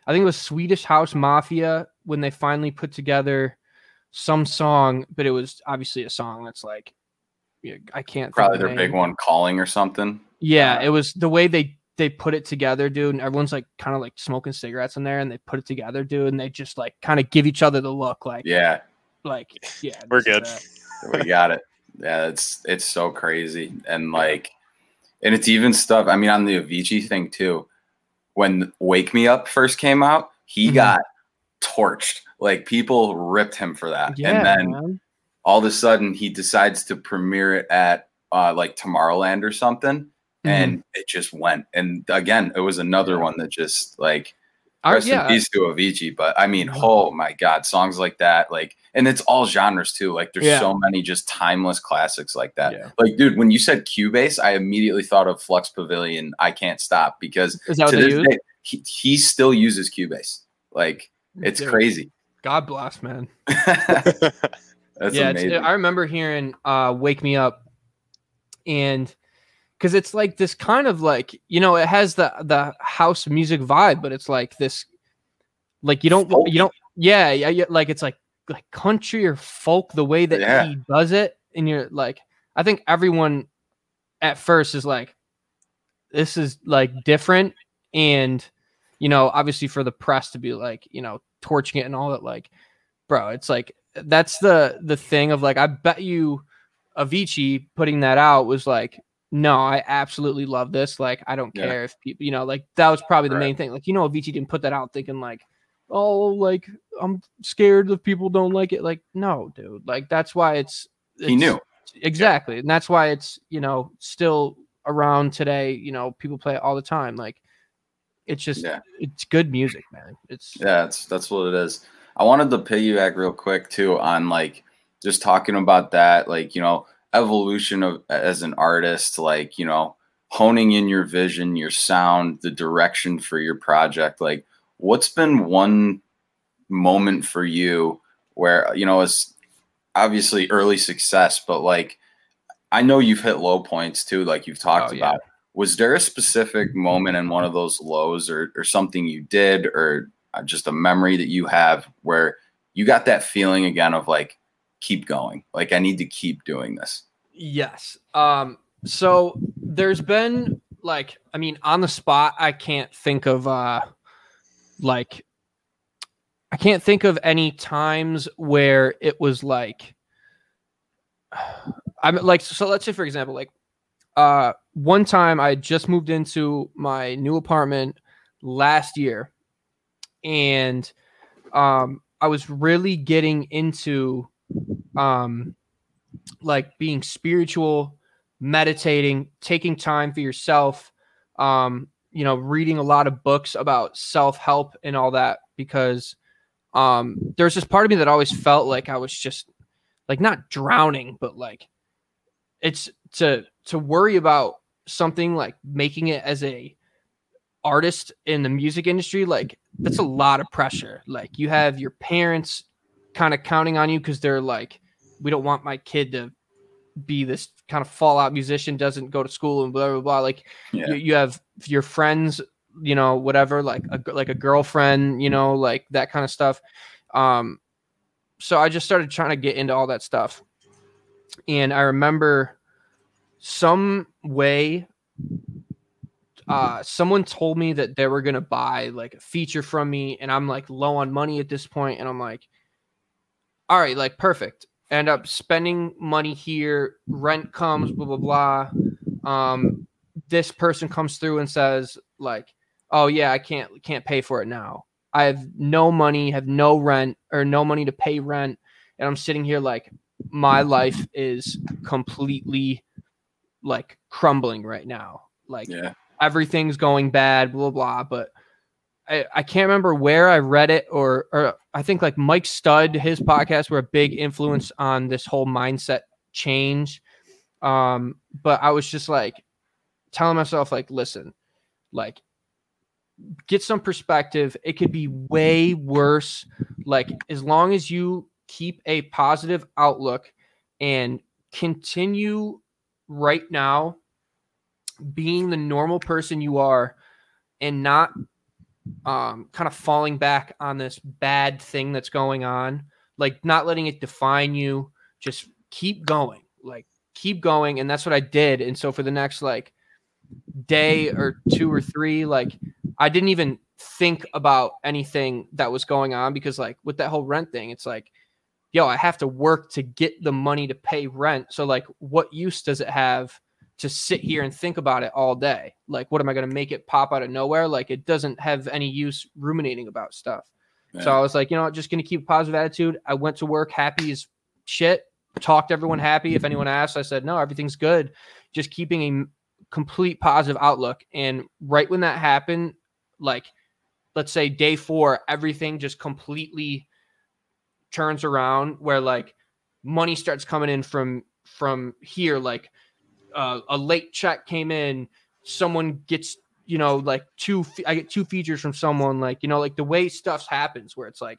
I think it was Swedish House Mafia when they finally put together some song, but it was obviously a song that's like I can't think probably of the their big one, calling or something. Yeah, Uh, it was the way they they put it together, dude, and everyone's like kind of like smoking cigarettes in there and they put it together, dude, and they just like kind of give each other the look like Yeah, like yeah, We're good. we got it. Yeah, it's it's so crazy and like, and it's even stuff. I mean, on the Avicii thing too. When "Wake Me Up" first came out, he Mhm. got torched. Like people ripped him for that, Yeah, and then man. all of a sudden he decides to premiere it at uh, like Tomorrowland or something, Mhm. and it just went. And again, it was another one that just like I- rest yeah, in peace to Avicii. But I mean, Yeah. oh my god, songs like that, like, and it's all genres too. Like, there's Yeah. so many just timeless classics like that. Yeah. Like, dude, when you said Cubase, I immediately thought of Flux Pavilion. I can't stop because to this day, he, he still uses Cubase. Like, it's Dude, crazy. God bless, man. That's yeah, it's. I remember hearing uh, "Wake Me Up," and because it's like this kind of like you know it has the the house music vibe, but it's like this, like you don't Folky. you don't yeah yeah, yeah like it's like like country or folk the way that Yeah. he does it, and you're like I think everyone at first is like this is like different and you know obviously for the press to be like you know torching it and all that like bro it's like that's the the thing of like i bet you avicii putting that out was like no i absolutely love this like i don't Yeah. care if people you know like that was probably the Right. main thing like you know avicii didn't put that out thinking like oh like i'm scared if people don't like it like no dude like that's why it's, he knew. exactly and that's why it's you know still around today you know people play it all the time like it's just Yeah. it's good music man it's Yeah, that's that's what it is. I wanted to piggyback real quick too on like just talking about that, like you know, evolution of as an artist, like you know, honing in your vision, your sound, the direction for your project. Like, what's been one moment for you where you know it's obviously early success, but like I know you've hit low points too, like you've talked Oh, yeah. about. Was there a specific moment in one of those lows or, or something you did or uh, just a memory that you have where you got that feeling again of like, keep going? Like, I need to keep doing this. Yes. Um so there's been like I mean on the spot I can't think of uh like I can't think of any times where it was like I'm like so let's say for example like uh one time I just moved into my new apartment last year and um I was really getting into um like being spiritual, meditating, taking time for yourself, um you know, reading a lot of books about self-help and all that because um there's this part of me that always felt like I was just like not drowning, but like it's to to worry about something like making it as a artist in the music industry like that's a lot of pressure. Like you have your parents kind of counting on you because they're like we don't want my kid to be this kind of fallout musician doesn't go to school and blah blah blah. Like Yeah. you, you have your friends you know whatever like a like a girlfriend you know like that kind of stuff. Um so i just started trying to get into all that stuff. And i remember some way uh someone told me that they were going to buy like a feature from me and i'm like low on money at this point and i'm like all right like perfect end up spending money here rent comes blah blah blah um this person comes through and says like oh yeah i can't can't pay for it now i have no money have no rent or no money to pay rent and i'm sitting here like my life is completely like crumbling right now like Yeah. everything's going bad, blah blah. But I, I can't remember where I read it or or I think like Mike Stud, his podcast were a big influence on this whole mindset change. Um, but I was just like telling myself, like, listen, like get some perspective. It could be way worse. Like, as long as you keep a positive outlook and continue right now being the normal person you are and not um, kind of falling back on this bad thing that's going on, like not letting it define you, just keep going, like keep going. And that's what I did. And so for the next like day or two or three, like I didn't even think about anything that was going on because like with that whole rent thing, it's like, yo, I have to work to get the money to pay rent. So like what use does it have to sit here and think about it all day? Like what am I going to make it pop out of nowhere? Like it doesn't have any use ruminating about stuff. So I was like, you know, just going to keep a positive attitude. I went to work happy as shit, talked everyone happy. If anyone asked, I said, no, everything's good. Just keeping a complete positive outlook. And right when that happened, like, let's say day four, everything just completely turns around where like money starts coming in from from here like uh, a late check came in someone gets you know like two i get two features from someone like you know like the way stuff happens where it's like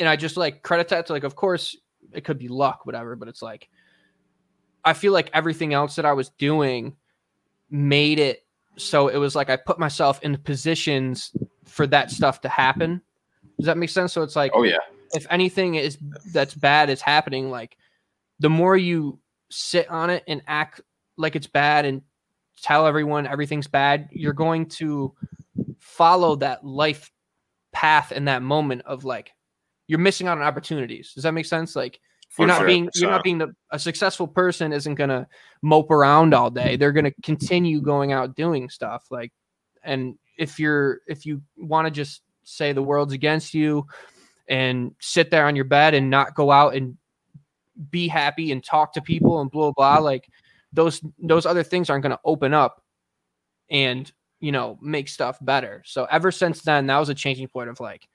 and i just like credit that to like of course it could be luck whatever but it's like i feel like everything else that i was doing made it so it was like i put myself in positions for that stuff to happen does that make sense so it's like Oh yeah. if anything is that's bad is happening, like the more you sit on it and act like it's bad and tell everyone everything's bad, you're going to follow that life path in that moment of like you're missing out on opportunities. Does that make sense? Like you're not sure. being you're not being the, a successful person isn't gonna mope around all day. They're gonna continue going out doing stuff. Like and if you're if you want to just say the world's against you and sit there on your bed and not go out and be happy and talk to people and blah blah like those those other things aren't going to open up and you know make stuff better so ever since then that was a changing point of like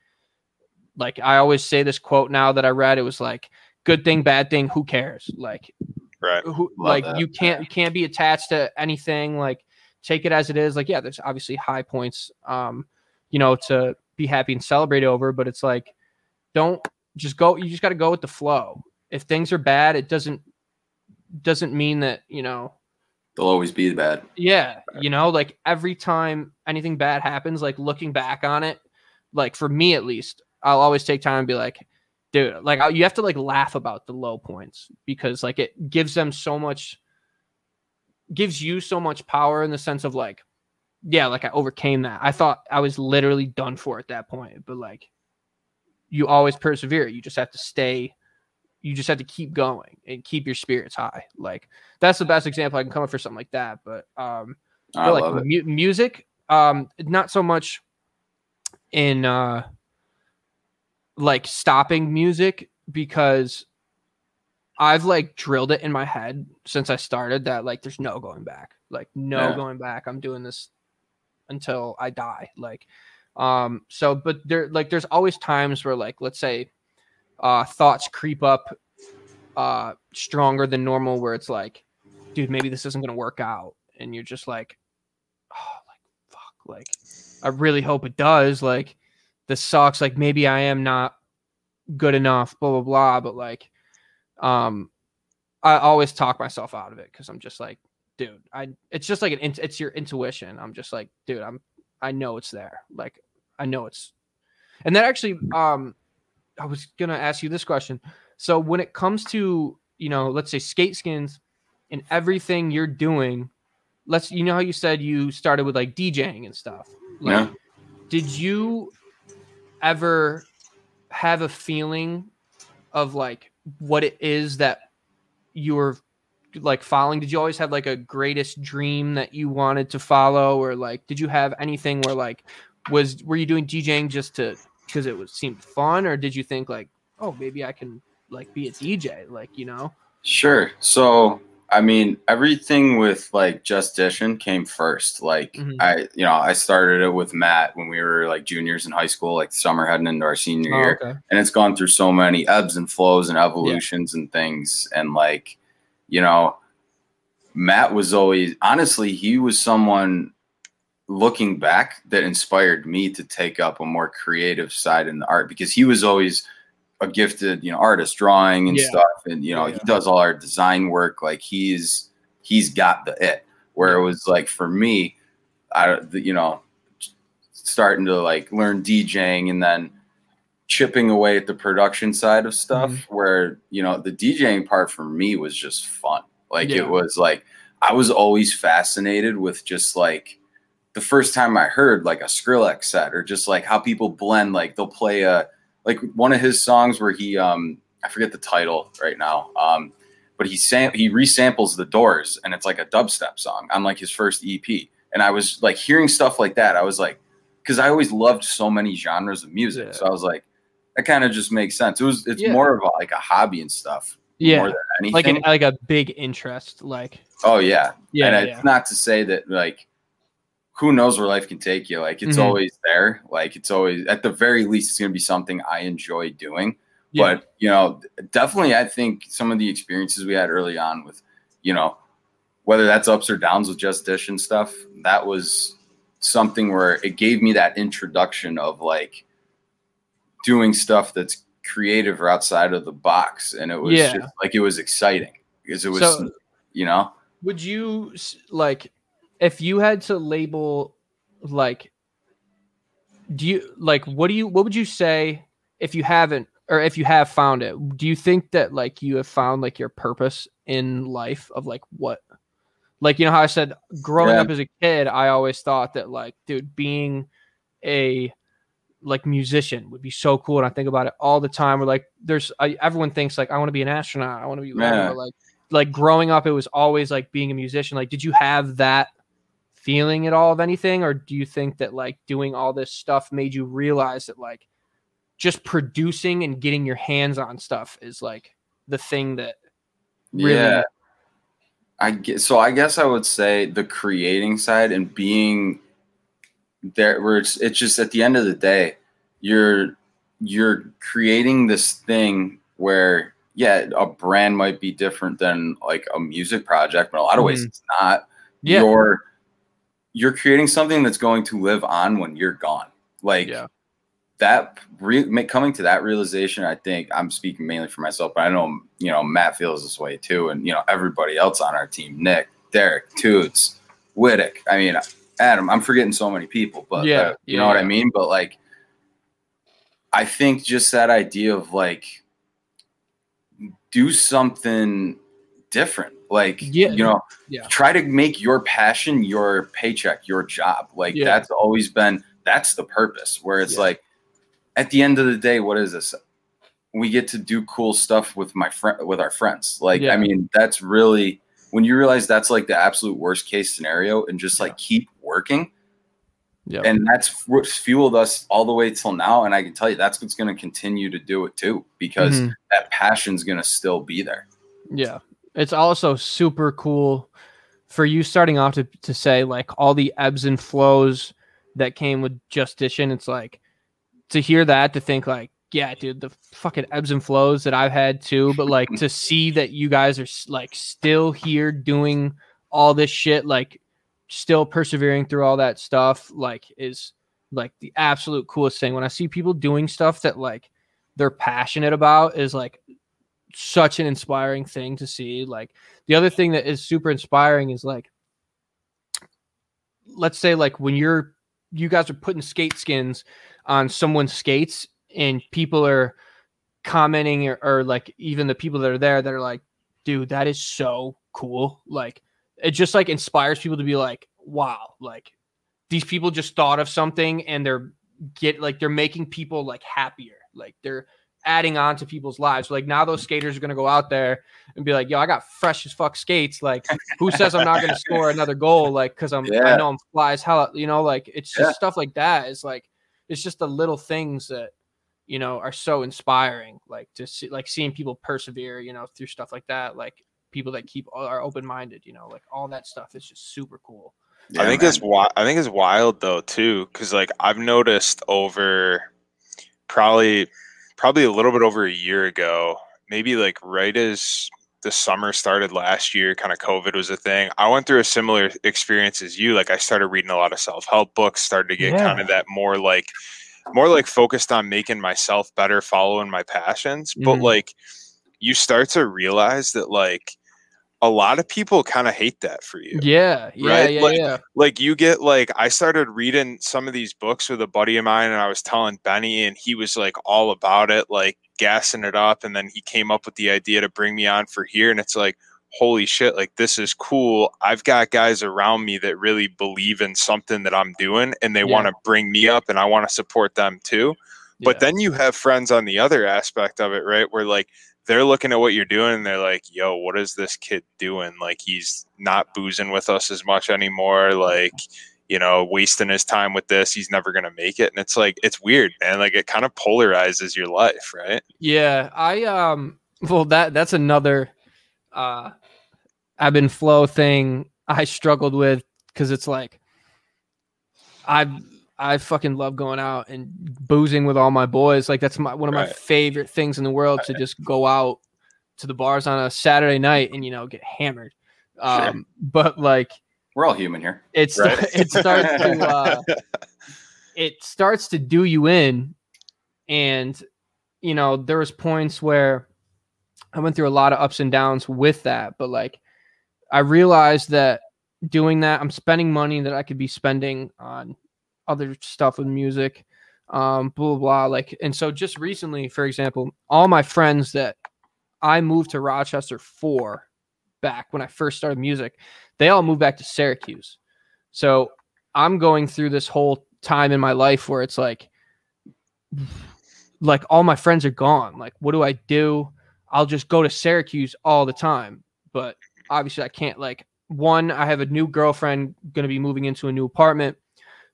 like i always say this quote now that i read it was like good thing bad thing who cares like Right. who like that. you can't you can't be attached to anything like take it as it is like yeah there's obviously high points um you know to be happy and celebrate over but it's like don't just go you just got to go with the flow if things are bad it doesn't doesn't mean that you know They'll always be bad. yeah you know like every time anything bad happens like looking back on it like for me at least i'll always take time and be like dude like I- you have to like laugh about the low points because like it gives them so much gives you so much power in the sense of like yeah like i overcame that i thought i was literally done for at that point but like you always persevere. You just have to stay. You just have to keep going and keep your spirits high. Like that's the best example I can come up for something like that. But um, I feel like mu- music, um, not so much in uh, like stopping music because I've like drilled it in my head since I started that like there's no going back. Like no Yeah. going back. I'm doing this until I die. Like um so but there like there's always times where like let's say uh thoughts creep up uh stronger than normal where it's like dude maybe this isn't going to work out. And you're just like oh like fuck like I really hope it does like this sucks like maybe I am not good enough blah blah blah. But like um I always talk myself out of it cuz I'm just like dude I it's just like an it's your intuition. I'm just like dude I'm I know it's there like I know it's and that actually um I was going to ask you this question so when it comes to you know let's say skate skins and everything you're doing let's you know how you said you started with like DJing and stuff like, Yeah. did you ever have a feeling of like what it is that you were like following did you always have like a greatest dream that you wanted to follow or like did you have anything where like was were you doing DJing just to because it was seemed fun or did you think like oh maybe I can like be a DJ like you know Sure. So, I mean, everything with like Justition came first. Like, Mhm. I, you know, I started it with Matt when we were like juniors in high school, like summer heading into our senior Oh, year. okay And it's gone through so many ebbs and flows and evolutions and things. And like, you know, Matt was always, honestly, he was someone looking back that inspired me to take up a more creative side in the art because he was always a gifted, you know, artist drawing and Yeah. stuff. And, you know, Yeah, he does all our design work. Like he's, he's got the it where it was like, for me, I, you know, starting to like learn DJing and then chipping away at the production side of stuff Mm-hmm. where, you know, the DJing part for me was just fun. Like Yeah. it was like, I was always fascinated with just like, the first time I heard like a Skrillex set or just like how people blend, like they'll play a like one of his songs where he um I forget the title right now. Um but he sam- he resamples the doors and it's like a dubstep song on like his first EP. And I was like hearing stuff like that. I was like, because I always loved so many genres of music. Yeah. So I was like, that kind of just makes sense. It was it's Yeah. more of a, like a hobby and stuff. yeah More than anything. like an like a big interest like oh yeah yeah and yeah it's not to say that like who knows where life can take you like it's Mhm. always there like it's always at the very least it's going to be something i enjoy doing Yeah. but you know definitely i think some of the experiences we had early on with you know whether that's ups or downs with just dish and stuff that was something where it gave me that introduction of like doing stuff that's creative or outside of the box and it was Yeah. just like it was exciting because it was So- you know would you like if you had to label like do you like what do you what would you say if you haven't or if you have found it do you think that like you have found like your purpose in life of like what like you know how i said growing Yeah. up as a kid i always thought that like dude being a like musician would be so cool and i think about it all the time where like there's I, everyone thinks like i want to be an astronaut i want to be Yeah. like like growing up it was always like being a musician like did you have that feeling at all of anything or do you think that like doing all this stuff made you realize that like just producing and getting your hands on stuff is like the thing that really Yeah. I guess, so I guess I would say the creating side and being there where it's it's just at the end of the day you're you're creating this thing where yeah a brand might be different than like a music project but a lot of ways Mhm. it's not yeah you're you're creating something that's going to live on when you're gone like Yeah. that re- coming to that realization i think i'm speaking mainly for myself but i know you know matt feels this way too and you know everybody else on our team nick derek toots Wittick. i mean adam i'm forgetting so many people but Yeah, you yeah, know what i mean but like i think just that idea of like do something different like Yeah. you know Yeah. try to make your passion your paycheck your job like Yeah. that's always been that's the purpose where it's like at the end of the day, what is this? We get to do cool stuff with my friend with our friends. Like. I mean, that's really when you realize that's like the absolute worst case scenario and just like keep working. Yeah. And that's what's fueled us all the way till now. And I can tell you that's what's going to continue to do it too, because Mhm. that passion's going to still be there. Yeah. It's also super cool for you starting off to, to say like all the ebbs and flows that came with Justition. It's like to hear that, to think like, yeah, dude, the fucking ebbs and flows that I've had too. But like to see that you guys are like still here doing all this shit, like still persevering through all that stuff, like is like the absolute coolest thing. When I see people doing stuff that like they're passionate about, is like such an inspiring thing to see. Like the other thing that is super inspiring is like let's say like when you're you guys are putting skate skins on someone's skates and people are commenting or, or like even the people that are there that are like dude that is so cool like it just like inspires people to be like wow like these people just thought of something and they're get like they're making people like happier like they're adding on to people's lives. Like now those skaters are going to go out there and be like yo i got fresh as fuck skates. Like who says i'm not going to score another goal? Like because i'm i know i'm fly as hell you know? Like it's just Yeah. stuff like that it's like it's just the little things that you know are so inspiring like to see like seeing people persevere you know through stuff like that like people that keep uh, are open-minded you know? Like all that stuff is just super cool. I think man. it's wi- I think it's wild though too, because like I've noticed over probably probably a little bit over a year ago, maybe like right as the summer started last year, kind of COVID was a thing. I went through a similar experience as you. Like I started reading a lot of self help books, started to get Yeah. kind of that more like more like focused on making myself better, following my passions. But Mhm. like you start to realize that like a lot of people kind of hate that for you yeah yeah Right? yeah Like- yeah like you get like I started reading some of these books with a buddy of mine and I was telling Benny and he was like all about it, like gassing it up and then he came up with the idea to bring me on for here and it's like holy shit, like this is cool. I've got guys around me that really believe in something that I'm doing and they Yeah. want to bring me up and I want to support them too. But yeah. then you have friends on the other aspect of it, right? Where like they're looking at what you're doing and they're like, yo, what is this kid doing? Like he's not boozing with us as much anymore. Like, you know, wasting his time with this. He's never gonna make it. And it's like it's weird, man. Like it kind of polarizes your life, right? Yeah, I um well that that's another uh ebb and flow thing I struggled with because it's like I I fucking love going out and boozing with all my boys. Like that's my one of my favorite things in the world to just go out to the bars on a Saturday night and you know get hammered. Um but like We're all human here. it's Right. it starts to uh, it starts to do you in and you know there was points where i went through a lot of ups and downs with that but like i realized that doing that i'm spending money that i could be spending on other stuff with music um blah blah blah like and so just recently for example all my friends that i moved to rochester for back when i first started music they all moved back to Syracuse. So I'm going through this whole time in my life where it's like, like all my friends are gone. Like, what do I do? I'll just go to Syracuse all the time. But obviously, I can't. Like, one, I have a new girlfriend going to be moving into a new apartment.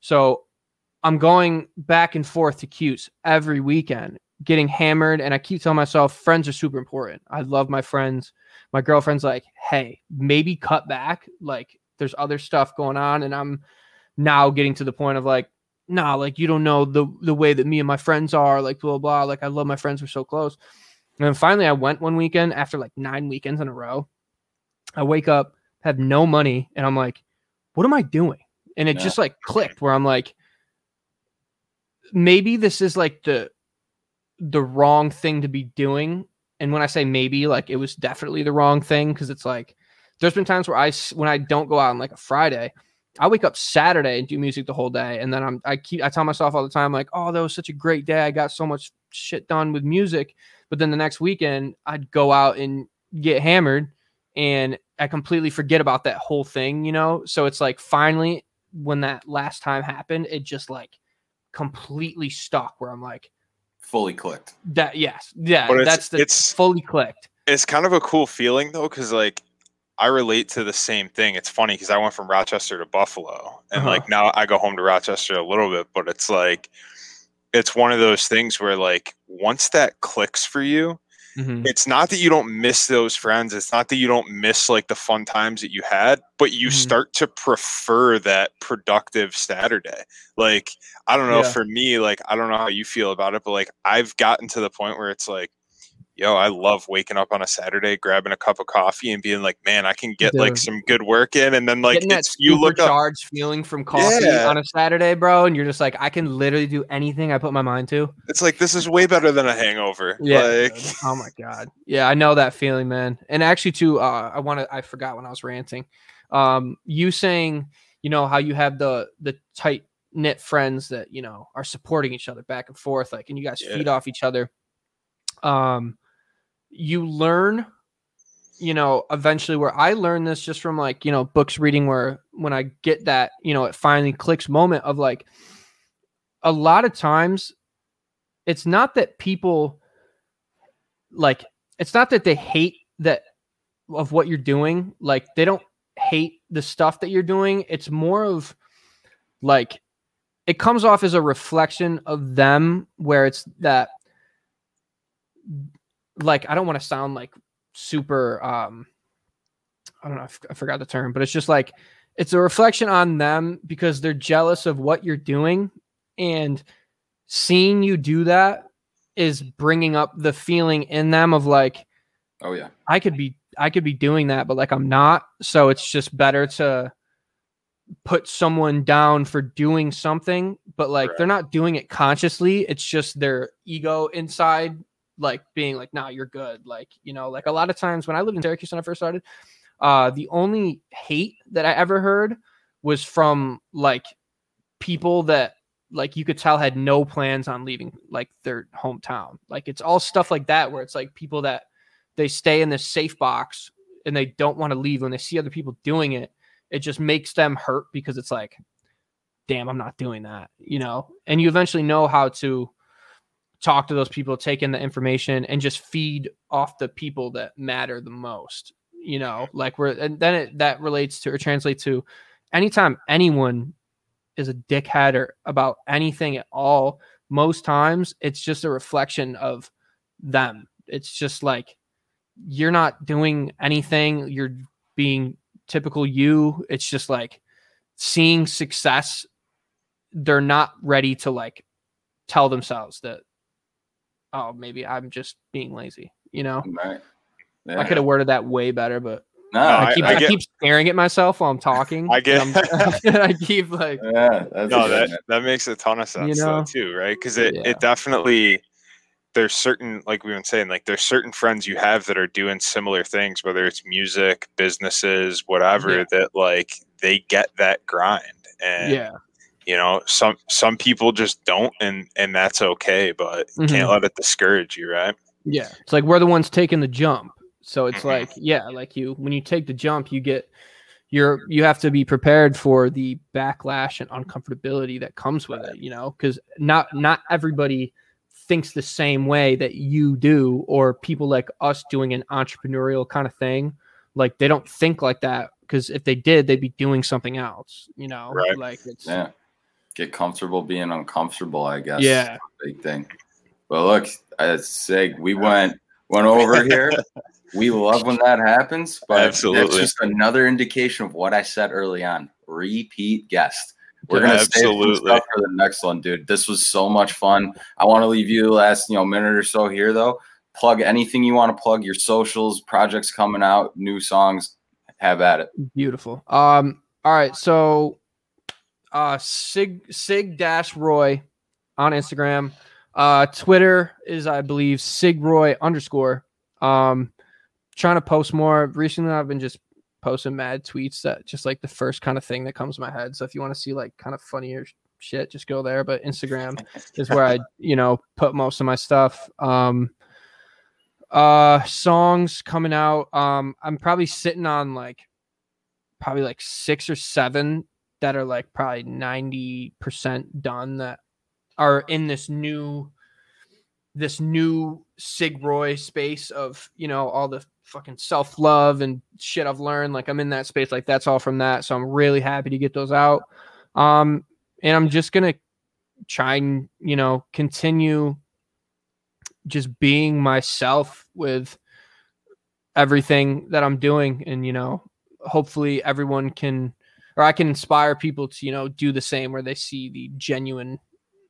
So I'm going back and forth to Cuse every weekend, getting hammered. And I keep telling myself, friends are super important. I love my friends my girlfriend's like, hey, maybe cut back. Like there's other stuff going on. And I'm now getting to the point of like, nah, like you don't know the the way that me and my friends are, like blah blah. Like I love my friends, we're so close. And then finally I went one weekend after like nine weekends in a row. I wake up, have no money, and I'm like, what am I doing? And it just like clicked where I'm like, maybe this is like the the wrong thing to be doing and when I say maybe, like it was definitely the wrong thing because it's like there's been times where I when I don't go out on like a Friday, I wake up Saturday and do music the whole day, and then I'm I keep I tell myself all the time like, oh, that was such a great day. I got so much shit done with music, but then the next weekend I'd go out and get hammered, and I completely forget about that whole thing, you know. So it's like finally when that last time happened, it just like completely stuck where I'm like, fully clicked. That yes, yeah, But it's- that's the it's- fully clicked. it's kind of a cool feeling though because like i relate to the same thing it's funny because i went from rochester to buffalo and Uh-huh. like now i go home to rochester a little bit but it's like it's one of those things where like once that clicks for you Mhm. it's not that you don't miss those friends it's not that you don't miss like the fun times that you had but you Mhm. start to prefer that productive saturday like i don't know Yeah. for me like i don't know how you feel about it but like i've gotten to the point where it's like yo i love waking up on a saturday grabbing a cup of coffee and being like man i can get like some good work in and then like Getting it's, you look up supercharged feeling from coffee Yeah. on a Saturday, bro, and you're just like, I can literally do anything I put my mind to. it's like this is way better than a hangover like oh my god. Yeah, I know that feeling, man. And actually, too, uh, I want to. I forgot when I was ranting. Um, you saying, you know, how you have the the tight knit friends that you know are supporting each other back and forth, like, and you guys Yeah. feed off each other. Um, you learn, you know, eventually. Where I learned this just from like you know books reading, where when I get that, you know, it finally clicks moment of like, a lot of times, it's not that people like it's not that they hate that of what you're doing like they don't hate the stuff that you're doing it's more of like it comes off as a reflection of them where it's that like i don't want to sound like super um i don't know I f- I forgot the term but it's just like it's a reflection on them because they're jealous of what you're doing and seeing you do that is bringing up the feeling in them of like Oh yeah. I could be I could be doing that, but like I'm not. So it's just better to put someone down for doing something, but like they're not doing it consciously. It's just their ego inside, like being like, nah, you're good. Like, you know, like a lot of times when I lived in Syracuse when I first started, uh, the only hate that I ever heard was from like people that like you could tell had no plans on leaving like their hometown. Like it's all stuff like that where it's like people that they stay in this safe box and they don't want to leave when they see other people doing it it just makes them hurt because it's like damn i'm not doing that you know and you eventually know how to talk to those people take in the information and just feed off the people that matter the most you know? Mm-hmm. Like we're and then it, that relates to or translates to anytime anyone is a dickhead or about anything at all most times it's just a reflection of them. It's just like you're not doing anything you're being typical you. It's just like seeing success they're not ready to like tell themselves that oh maybe i'm just being lazy you know Right. Yeah. i could have worded that way better but No, No, I, I- keep I I, get- keep staring at myself while i'm talking I get- and I'm- keep like yeah, no that good that makes a ton of sense you know? though too right because it, Yeah. it definitely there's certain like we've been saying like there's certain friends you have that are doing similar things whether it's music businesses whatever Yeah. that like they get that grind and yeah you know some some people just don't and and that's okay but you can't let it discourage you right Yeah. It's like we're the ones taking the jump. So it's Mhm. like, yeah, like you when you take the jump, you get you're you have to be prepared for the backlash and uncomfortability that comes with it, you know, because not not everybody thinks the same way that you do, or people like us doing an entrepreneurial kind of thing. Like they don't think like that because if they did, they'd be doing something else, you know. Right. Like it's Yeah. Get comfortable being uncomfortable, I guess. yeah. Big thing. But look, as Sig, we went went over here. We love when that happens, but Absolutely. that's just another indication of what I said early on. Repeat guest. We're gonna save some Absolutely. stuff for the next one, dude. This was so much fun. I want to leave you the last you know minute or so here though. Plug anything you want to plug. Your socials, projects coming out, new songs. Have at it. Beautiful. Um. All right. So, uh, sig sig dash Roy on Instagram. Uh, Twitter is I believe sig Roy underscore. Um, trying to post more. Recently, I've been just posting mad tweets that just like the first kind of thing that comes to my head. So if you want to see like kind of funnier shit, just go there. But Instagram is where I you know put most of my stuff. Um. Uh, songs coming out. Um, I'm probably sitting on like probably like six or seven that are like probably 90% done that are in this new this new Sigroy space of you know all the fucking self love and shit I've learned. Like I'm in that space. Like that's all from that. So I'm really happy to get those out. Um, and I'm just gonna try and you know continue just being myself with everything that I'm doing, and you know hopefully everyone can or I can inspire people to you know do the same where they see the genuine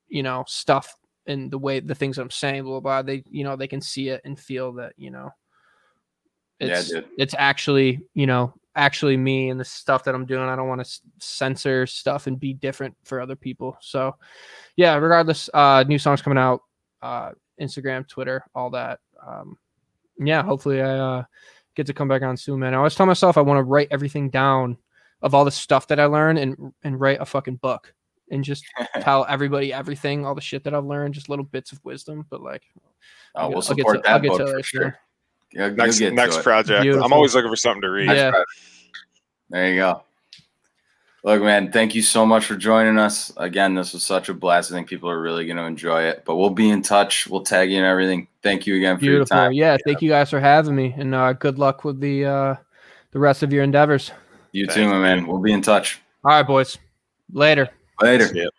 you know stuff and the way the things I'm saying, blah, blah, blah, they, you know, they can see it and feel that, you know, it's, yeah, it's actually, you know, actually me and the stuff that I'm doing. I don't want to censor stuff and be different for other people. So yeah, regardless, uh, new songs coming out, uh, Instagram, Twitter, all that. Um, yeah, hopefully I, uh, get to come back on soon, man. I always tell myself I want to write everything down of all the stuff that I learn and, and write a fucking book and just tell everybody everything, all the shit that I've learned, just little bits of wisdom. But like, Oh, I'll we'll get- I'll get support to- I'll that get book to for that sure. soon. You'll- you'll Next get to next it. project. I'm always looking for something to read. Yeah. There you go. Look, man, thank you so much for joining us. Again, this was such a blast. I think people are really going to enjoy it. But we'll be in touch. We'll tag you and everything. Thank you again for your Beautiful. time. Yeah, thank you guys for having me, and uh, good luck with the uh, the rest of your endeavors. You too, my you. man. We'll be in touch. All right, boys. Later. Later. See ya.